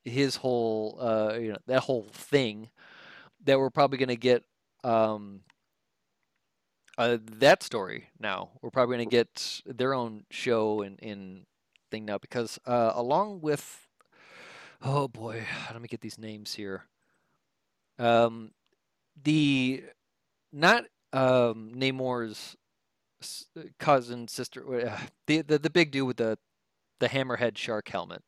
his whole uh, you know that whole thing, that we're probably going to get um, uh, that story now. We're probably going to get their own show and, and thing now because uh, along with oh boy, let me get these names here. Um, the not um Namor's cousin sister, uh, the, the the big dude with the the hammerhead shark helmet.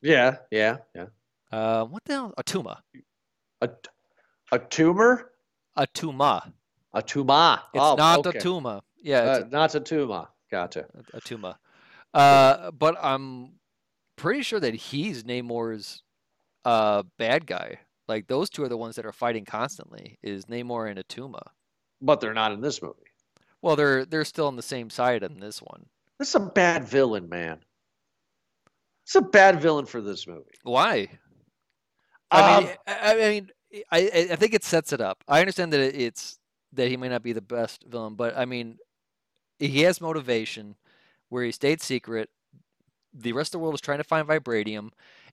Yeah, yeah, yeah. Uh, what the hell? Attuma. A a tumor, Attuma. A tuma. It's oh, not okay. Tuma. Yeah, it's Uh, not a tuma. Gotcha. a, Tuma, Uh, but I'm pretty sure that he's Namor's uh bad guy. Like those two are the ones that are fighting constantly. Is Namor and Attuma? But they're not in this movie. Well, they're they're still on the same side in this one. This is a bad villain, man. It's a bad villain for this movie. Why? I Um, mean, I, I mean, I I think it sets it up. I understand that it's that he may not be the best villain, but I mean, he has motivation where he stayed secret. The rest of the world was trying to find vibranium,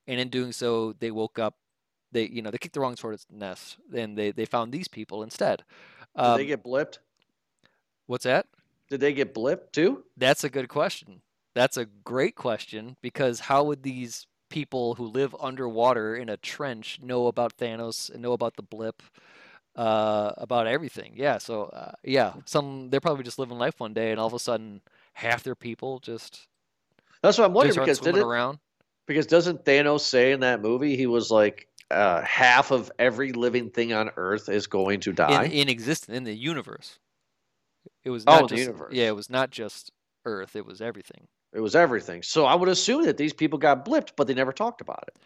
and in doing so, they woke up. They you know they kicked the wrong sword at nest, and they they found these people instead. did Um, they get blipped? what's that? Did they get blipped too? That's a good question. That's a great question because how would these people who live underwater in a trench know about Thanos and know about the blip, uh, about everything? Yeah, so uh, yeah, some they're probably just living life one day and all of a sudden half their people just That's what I'm wondering because didn't around. because doesn't Thanos say in that movie he was like uh, half of every living thing on Earth is going to die? in, in existence in the universe. It was Oh, not the universe. yeah, it was not just Earth. It was everything. it was everything. So I would assume that these people got blipped, but they never talked about it.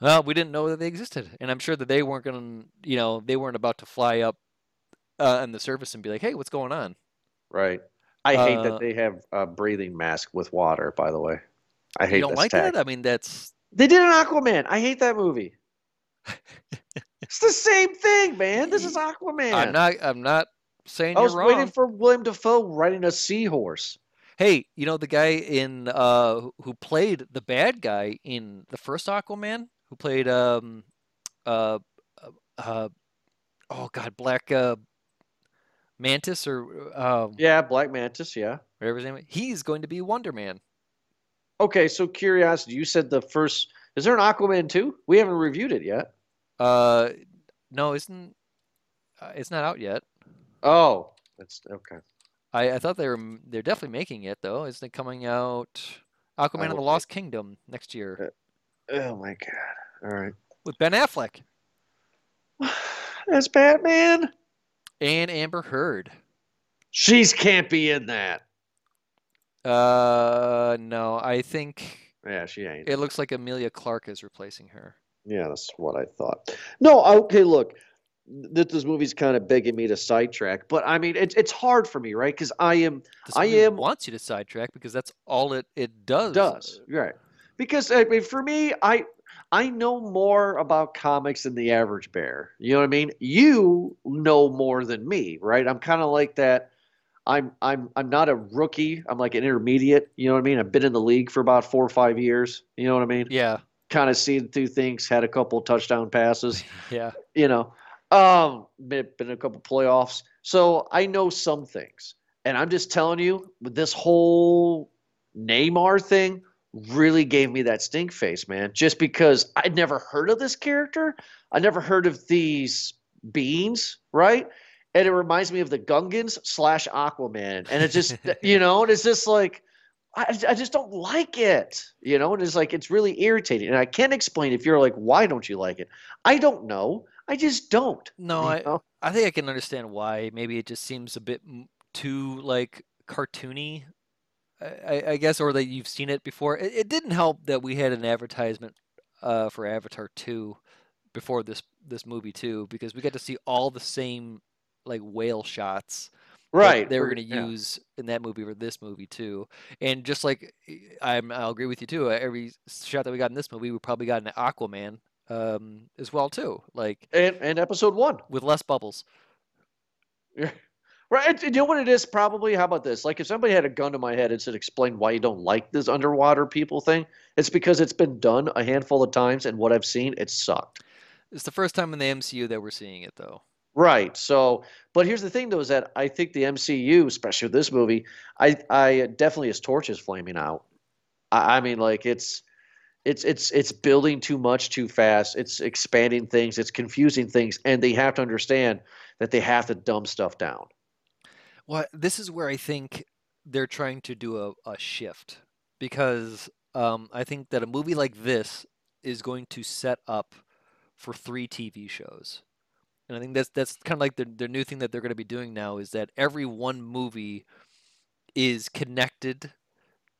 Well, we didn't know that they existed, and I'm sure that they weren't going to, you know, they weren't about to fly up uh, in the surface and be like, "Hey, what's going on?" Right. I hate Uh, that they have a breathing mask with water. By the way, I hate that. you don't like that? I mean, that's They did an Aquaman. I hate that movie. (laughs) it's the same thing, man. This is Aquaman. I'm not. I'm not saying I was wrong. waiting for William Dafoe riding a seahorse. Hey, you know the guy in uh who played the bad guy in the first Aquaman, who played um uh uh, uh oh god, Black uh Mantis or um Yeah, Black Mantis. Yeah. whatever his name. is. He's going to be Wonder Man. Okay, so curiosity. You said the first. Is there an Aquaman two? We haven't reviewed it yet. Uh, no, isn't uh, it's not out yet. Oh, that's okay. I, I thought they were they're definitely making it though. Isn't it coming out Aquaman and the Lost Kingdom next year Oh my god. All right. with Ben Affleck (sighs) That's Batman. and Amber Heard? She's can't be in that. Uh, no, I think Yeah, she ain't. it looks like Amelia Clarke is replacing her. Yeah, that's what I thought. No, okay, look. that this movie's kind of begging me to sidetrack, but I mean, it's it's hard for me, right? Because I am This I movie am- wants you to sidetrack because that's all it it does. does right because I mean, for me, I I know more about comics than the average bear. You know what I mean? You know more than me, right? I'm kind of like that. I'm I'm I'm not a rookie. I'm like an intermediate. You know what I mean? I've been in the league for about four or five years. You know what I mean? Yeah, Kind of seen through things. Had a couple touchdown passes. (laughs) yeah. you know, um, been, been in a couple playoffs, so I know some things. And I'm just telling you, with this whole Namor thing, really gave me that stink face, man. Just because I'd never heard of this character, I never heard of these beings, right? And it reminds me of the Gungans slash Aquaman, and it just, (laughs) you know, and it's just like. I, I just don't like it, you know, and it's like it's really irritating, and I can't explain if you're like, why don't you like it? I don't know. I just don't. No, I know? I think I can understand why. Maybe it just seems a bit too like cartoony. I, I- guess, or that you've seen it before. It, it didn't help that we had an advertisement uh, for Avatar two before this this movie too, because we got to see all the same like whale shots right. they were we're- going to yeah. use in that movie or this movie too. And just like I'm, I'll agree with you too. uh, Every shot that we got in this movie, we probably got an Aquaman um, as well too, like And, and episode one. with less bubbles. (laughs) Right. You know what it is? Probably. How about this? Like, if somebody had a gun to my head and said, explain why you don't like this underwater people thing, it's because it's been done a handful of times, and what I've seen, it sucked. It's the first time in the MCU that we're seeing it though. Right. So, but here's the thing, though, is that I think the MCU, especially with this movie, I, I definitely his torch is flaming out. I, I mean, like it's, it's, it's, it's building too much too fast. It's expanding things. It's confusing things, and they have to understand that they have to dumb stuff down. Well, this is where I think they're trying to do a, a shift because um, I think that a movie like this is going to set up for three TV shows. And I think that's that's kind of like the the new thing that they're going to be doing now is that every one movie is connected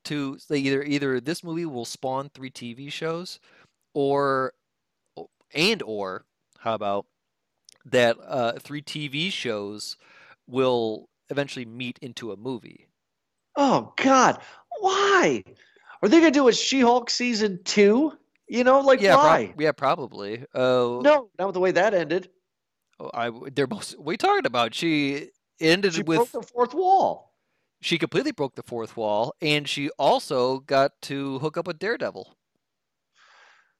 to so either either this movie will spawn three TV shows or and or how about that uh, three TV shows will eventually meet into a movie. Oh God, why? Are they gonna do a She-Hulk season two? You know, like yeah, why? yeah, probably. Uh, No, not with the way that ended. oh, I they're both. What are you talking about? She ended She with broke the fourth wall. she completely broke the fourth wall, and she also got to hook up with Daredevil,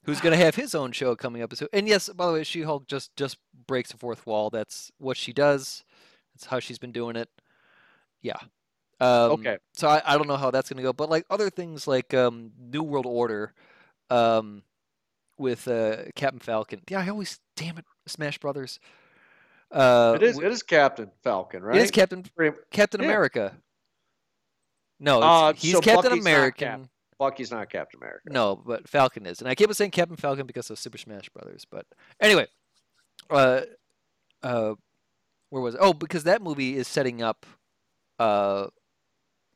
who's going to have his own show coming up. soon. And yes, by the way, She Hulk just just breaks the fourth wall. That's what she does. That's how she's been doing it. Yeah. Um, Okay. So I, I don't know how that's going to go, but like other things like um, New World Order, um, with uh, Captain Falcon. Yeah, I always damn it, Smash Brothers. Uh, it is. It is Captain Falcon, right? it is Captain Captain Yeah. America. No, Uh, he's so Captain Bucky's not American. Cap- Bucky's not Captain America. No, but Falcon is, and I keep on saying Captain Falcon because of Super Smash Brothers. But anyway, uh, uh, where was it? Oh, because that movie is setting up, uh,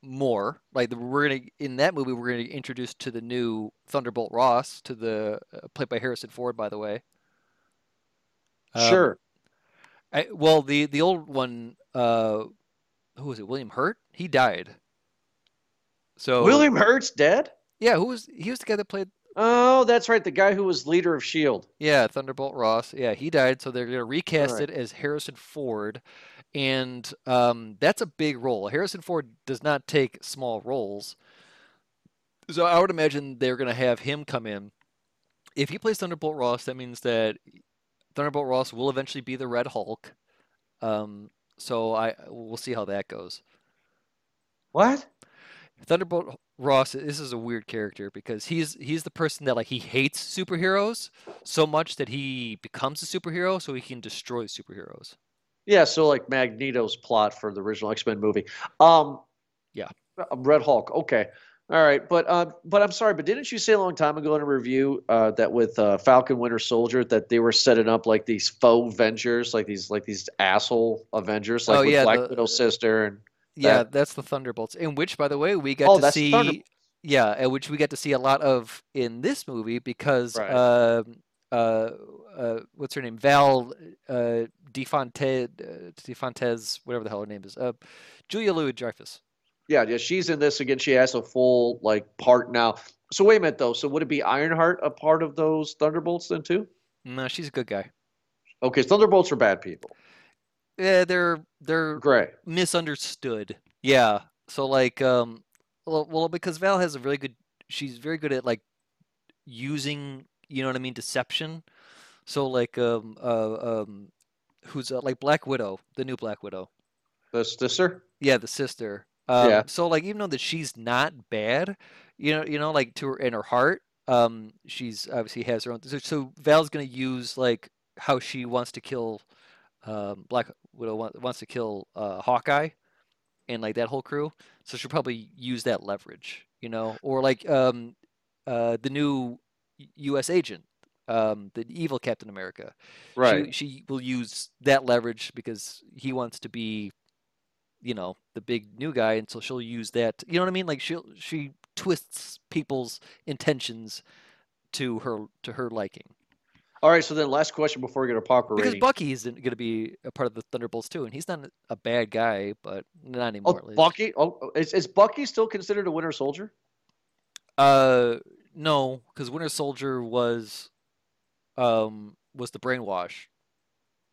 more like the, we're gonna in that movie we're gonna introduce to the new Thunderbolt Ross to the uh, played by Harrison Ford, by the way. Um, Sure. I, well, the the old one, uh, who was it? William Hurt. He died. So William Hurt's dead. yeah, who was he was the guy that played Oh, that's right. The guy who was leader of Shield. Yeah, Thunderbolt Ross. Yeah, he died, so they're gonna recast Alright. it as Harrison Ford, and um, that's a big role. Harrison Ford does not take small roles, so I would imagine they're gonna have him come in. If he plays Thunderbolt Ross, that means that Thunderbolt Ross will eventually be the Red Hulk. Um, so I we'll see how that goes. What? Thunderbolt Ross, this is a weird character because he's he's the person that like he hates superheroes so much that he becomes a superhero so he can destroy superheroes. Yeah. So like Magneto's plot for the original X Men movie. Um. Yeah. uh, Red Hulk. Okay. All right. But uh, but I'm sorry. But didn't you say a long time ago in a review uh, that with uh, Falcon Winter Soldier that they were setting up like these faux Avengers, like these like these asshole Avengers, like Oh, with yeah, Black the- Widow's sister and Yeah, That- that's the Thunderbolts, in which, by the way, we get Oh, to see. Thunderbolts. Yeah, and which we get to see a lot of in this movie because Right. um, uh, uh, what's her name? Val uh, Defonte, uh, Defontes, whatever the hell her name is. Uh, Julia Louis Dreyfus. Yeah, yeah, she's in this again. She has a full like part now. So wait a minute though. So would it be Ironheart a part of those Thunderbolts then too? No, she's a good guy. Okay, Thunderbolts are bad people. Yeah, they're they're Gray. misunderstood. Yeah. So like um well, well because Val has a really good she's very good at like using, you know what I mean, deception. So like um uh um who's uh, like Black Widow, the new Black Widow. The sister. Yeah, the sister. Um, Yeah. So like even though that she's not bad, you know, you know, like to her in her heart, um, she's obviously has her own. So, so Val's gonna use like how she wants to kill, um, Black Widow wants to kill uh, Hawkeye, and like that whole crew. So she'll probably use that leverage, you know, or like um, uh, the new U.S. agent, um, the evil Captain America. Right. She, she will use that leverage because he wants to be, you know, the big new guy, and so she'll use that. You know what I mean? Like she she twists people's intentions to her to her liking. All right. So then, last question before we get a popcorn Because rating. Bucky is going to be a part of the Thunderbolts too, and he's not a bad guy, but not anymore. oh, at least. Bucky. Oh, is, is Bucky still considered a Winter Soldier? Uh, no, because Winter Soldier was, um, was the brainwash.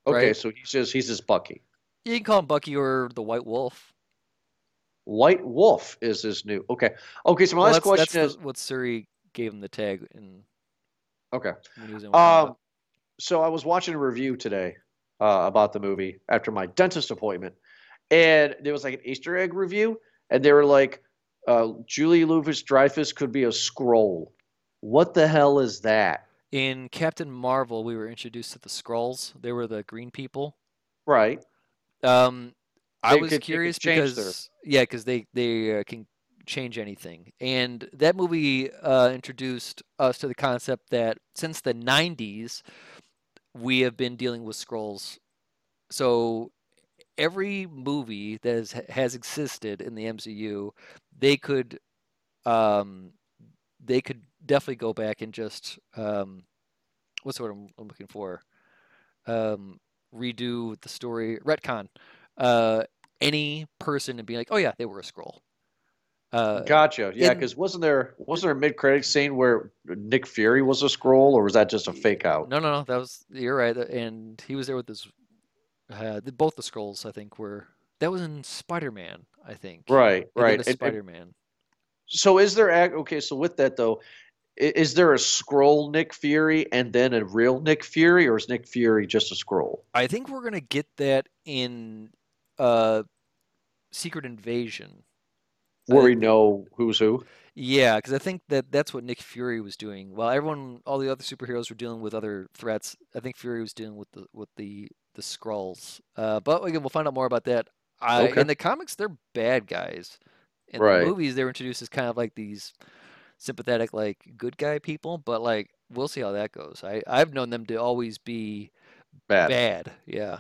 Okay, Right. so he's just he's just Bucky. You can call him Bucky or the White Wolf. White Wolf is his new. Okay. Okay. So my Well, last that's, that's question is what Suri gave him the tag in okay. when he was in. Wakanda. Um, so I was watching a review today uh, about the movie after my dentist appointment, and there was like an Easter egg review, and they were like, uh, "Julie Louis Dreyfus could be a Skrull." What the hell is that? In Captain Marvel, we were introduced to the Skrulls. They were the green people. Right. Um, I They was could- curious change their- because yeah, because they they uh, can change anything, and that movie uh, introduced us to the concept that since the '90s, we have been dealing with Skrulls. So every movie that has, existed in the MCU, they could um, they could definitely go back and just um, what's the word I'm, I'm looking for? Um, redo the story, retcon uh, any person and be like, oh yeah, they were a Skrull. Uh, Gotcha. Yeah, because wasn't there wasn't there a mid credit scene where Nick Fury was a Skrull, or was that just a fake out? no, no, no, that was you're right, and he was there with his. Uh, both the Skrulls, I think, were that was in Spider-Man, I think. Right. They Right. and Spider-Man. so is there okay? So with that though, is there a Skrull Nick Fury and then a real Nick Fury, or is Nick Fury just a Skrull? I think we're gonna get that in uh, Secret Invasion. Where we know who's who. Yeah, because I think that that's what Nick Fury was doing. While everyone, all the other superheroes were dealing with other threats, I think Fury was dealing with the with the the Skrulls. Uh, but again, we'll find out more about that. I, Okay. In the comics, they're bad guys. In Right. the movies, they're introduced as kind of like these sympathetic, like good guy people. But like, we'll see how that goes. I I've known them to always be Bad. bad. Yeah.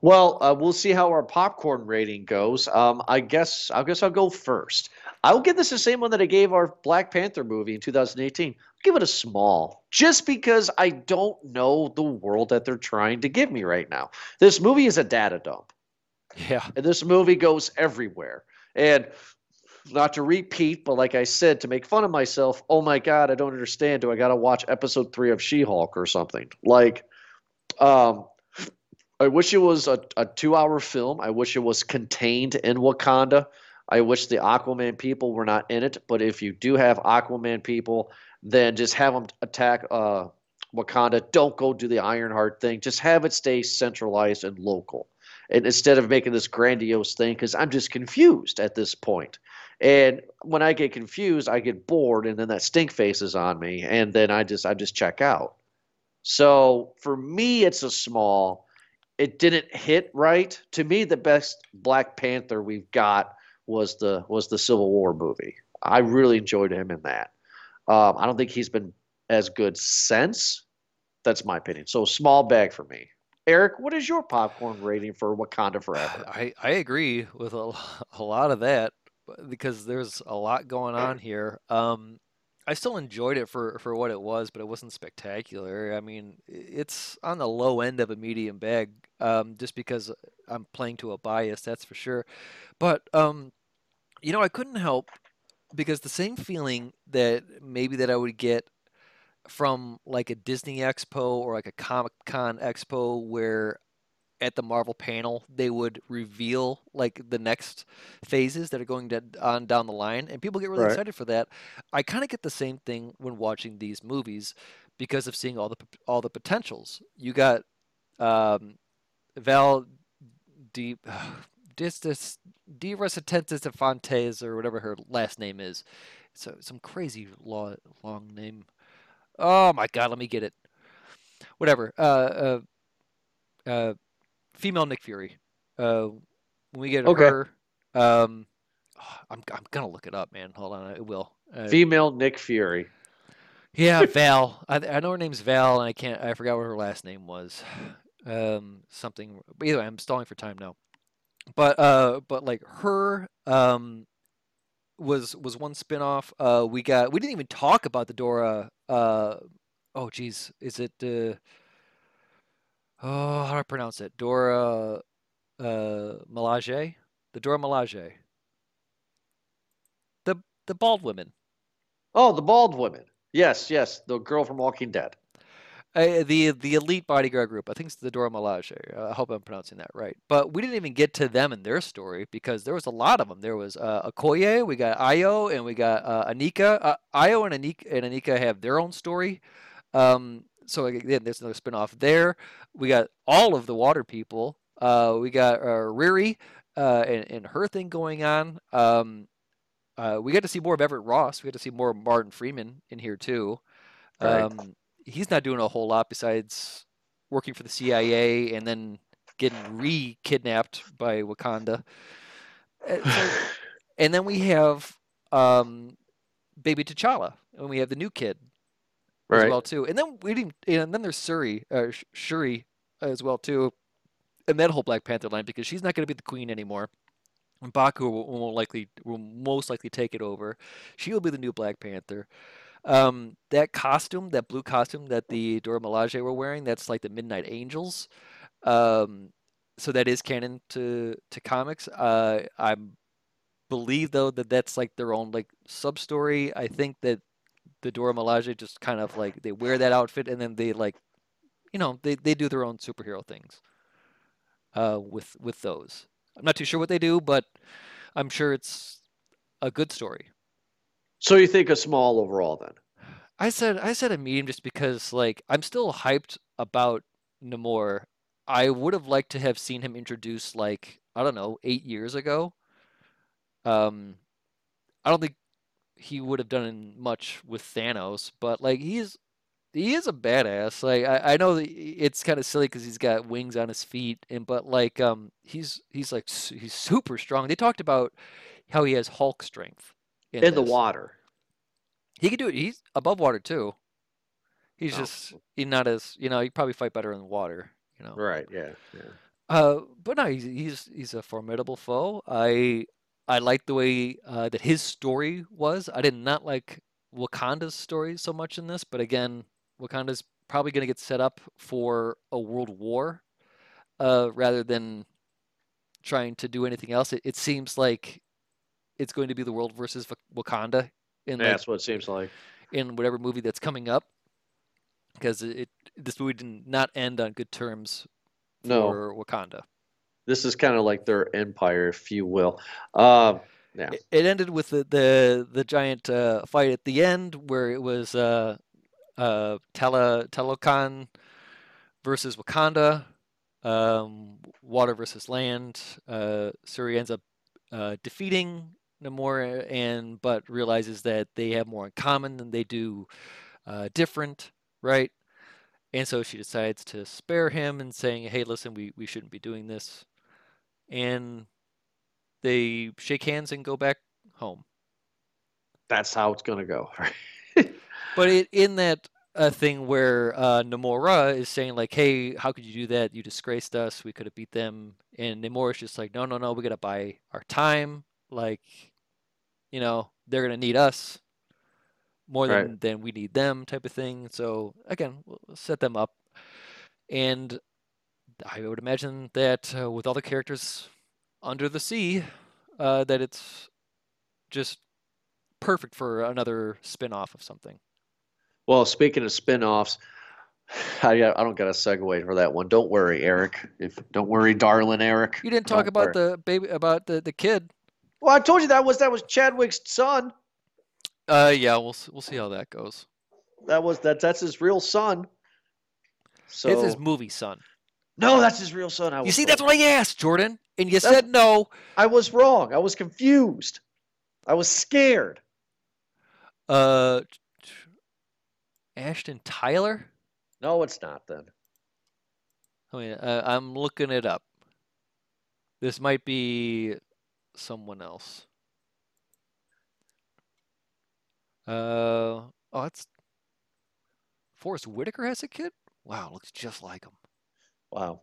Well, uh, we'll see how our popcorn rating goes. Um, I guess I guess I'll go first. I'll give this the same one that I gave our Black Panther movie in 2018. I'll give it a small, just because I don't know the world that they're trying to give me right now. This movie is a data dump. Yeah. And this movie goes everywhere. And not to repeat, but like I said, to make fun of myself, oh my God, I don't understand. Do I got to watch episode three of She Hulk or something? Like, um, I wish it was a, a two hour film. I wish it was contained in Wakanda. I wish the Aquaman people were not in it. But if you do have Aquaman people, then just have them attack uh, Wakanda. Don't go do the Ironheart thing. Just have it stay centralized and local and instead of making this grandiose thing because i'm just confused at this point. and when i get confused i get bored and then that stink face is on me and then i just i just check out so for me it's a small it didn't hit right. To me the best black panther we've got was the was the civil war movie. I really enjoyed him in that. Um, i don't think he's been as good since. That's my opinion. So small bag for me. Eric, what is your popcorn rating for Wakanda Forever? (sighs) I, I agree with a, (laughs) a lot of that because there's a lot going on (clears throat) here. Um, I still enjoyed it for for what it was, but it wasn't spectacular. I mean, it's on the low end of a medium bag, um, just because I'm playing to a bias, that's for sure. But um, you know, I couldn't help because the same feeling that maybe that I would get from like a Disney Expo or like a Comic Con Expo where at the Marvel panel they would reveal like the next phases that are going to, on down the line and people get really Right. excited for that. I kind of get the same thing when watching these movies because of seeing all the all the potentials. You got um, Val Di (sighs) Distis Di Resistentis de Fontes or whatever her last name is. So some crazy long long name. Oh my god, let me get it. Whatever. Uh, uh, uh, female Nick Fury. Uh, when we get Okay. her, um, (sighs) I'm I'm gonna look it up, man. Hold on, I will. Uh, Female Nick Fury. yeah, (laughs) Val. I, I know her name's Val, and I can't. I forgot what her last name was. (sighs) Um, something. But either way, I'm stalling for time now. But uh, but like her um, was was one spinoff. Uh, we got. We didn't even talk about the Dora. Uh, oh, geez, is it? Uh, oh, how do I pronounce it? Dora. Uh, Milaje. The Dora Milaje. The the bald women. Oh, the bald women. Yes, yes, the girl from Walking Dead. Uh, the the elite bodyguard group. I think it's the Dora Milaje. I hope I'm pronouncing that right. But we didn't even get to them and their story because there was a lot of them. There was uh, Okoye, we got Ayo, and we got uh, Aneka. Uh, Ayo and Aneka and Aneka have their own story. Um, so again, there's another spinoff there. We got all of the water people. Uh, we got uh, Riri uh, and, and her thing going on. Um, uh, we got to see more of Everett Ross. We got to see more of Martin Freeman in here too. Right. Um, he's not doing a whole lot besides working for the CIA and then getting re-kidnapped by Wakanda. Uh, so- (sighs) and then we have um, baby T'Challa, and we have the new kid as well too. And then we didn't, and then there's Suri, uh, Shuri as well too, and that whole Black Panther line because she's not going to be the queen anymore. And Baku will, will likely will most likely take it over. She will be the new Black Panther. Um, that costume, that blue costume that the Dora Milaje were wearing, that's like the Midnight Angels. Um, so that is canon to to comics. Uh, I believe though that that's like their own like sub story. I think that the Dora Milaje just kind of like they wear that outfit and then they like, you know, they they do their own superhero things. Uh, with with those, I'm not too sure what they do, but I'm sure it's a good story. So you think a small overall then? I said I said a medium just because like I'm still hyped about Namor. I would have liked to have seen him introduced like I don't know eight years ago. Um, I don't think he would have done much with Thanos, but like he's he is a badass. Like I, I know it's kind of silly because he's got wings on his feet, and but like um he's he's like he's super strong. They talked about how he has Hulk strength in, In the water. He can do it. He's above water too. He's Oh. just he's not as you know. He probably fight better in the water. You know. Right, yeah. yeah. Uh, but no, he's he's he's a formidable foe. I I liked the way uh, that his story was. I did not like Wakanda's story so much in this, but again, Wakanda's probably going to get set up for a world war, uh, rather than trying to do anything else. It, it seems like it's going to be the world versus Wakanda in Yeah, like that's what it seems like. in whatever movie that's coming up because it this movie did not end on good terms No. for Wakanda. This is kind of like their empire, if you will. Um, yeah. It, ended with the the, the giant uh, fight at the end where it was uh, uh, Tele Talokan versus Wakanda, um, water versus land. Uh, Suri ends up uh, defeating Namor and but realizes that they have more in common than they do uh, different, right? And so she decides to spare him and saying, "Hey, listen, we, we shouldn't be doing this." And they shake hands and go back home. That's how it's going to go. (laughs) But it, in that uh, thing where uh, Namora is saying like, "Hey, how could you do that? You disgraced us. We could have beat them." And Namora's just like, "No, no, no. We gotta buy our time. Like, you know, they're gonna need us. more than Right. than we need them type of thing. So again, we'll set them up, and I would imagine that uh, with all the characters under the sea, uh, that it's just perfect for another spin-off of something. Well, speaking of spin-offs, I, I don't got a segue for that one. Don't worry, Eric. If don't worry, darling Eric. You didn't talk Don't about worry. the baby about the the kid. Well, I told you that was that was Chadwick's son. Uh, yeah, we'll we'll see how that goes. That was that that's his real son. So It's his movie son. No, that's his real son. I You see, wrong. that's what I asked, Jordan, and you That's- said no. I was wrong. I was confused. I was scared. Uh, Ashton Tyler. No, it's not then. I mean, uh, I'm looking it up. This might be someone else. Uh, oh, it's Forest Whitaker has a kid. Wow, looks just like him. Wow.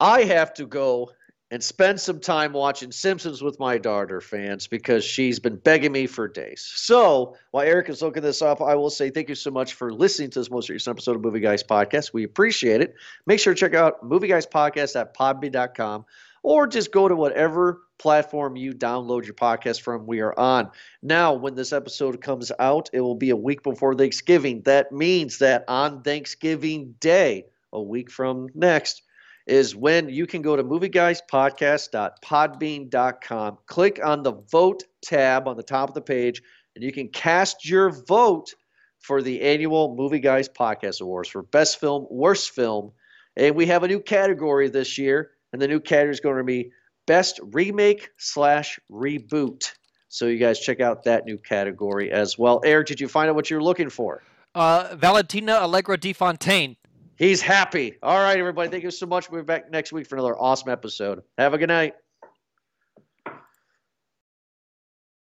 I have to go and spend some time watching Simpsons with my daughter, fans, because she's been begging me for days. So while Eric is looking this up, I will say thank you so much for listening to this most recent episode of Movie Guys Podcast. We appreciate it. Make sure to check out Movie Guys Podcast at podbean.com or just go to whatever platform you download your podcast from. We are on. Now, when this episode comes out, it will be a week before Thanksgiving. That means that on Thanksgiving Day, a week from next, is when you can go to movieguyspodcast.podbean.com, click on the vote tab on the top of the page, and you can cast your vote for the annual Movie Guys Podcast Awards for Best Film, Worst Film. And we have a new category this year, and the new category is going to be Best Remake slash Reboot. So you guys check out that new category as well. Eric, did you find out what you're looking for? Uh, Valentina Allegra de Fontaine. He's happy. All right, everybody. Thank you so much. We'll be back next week for another awesome episode. Have a good night.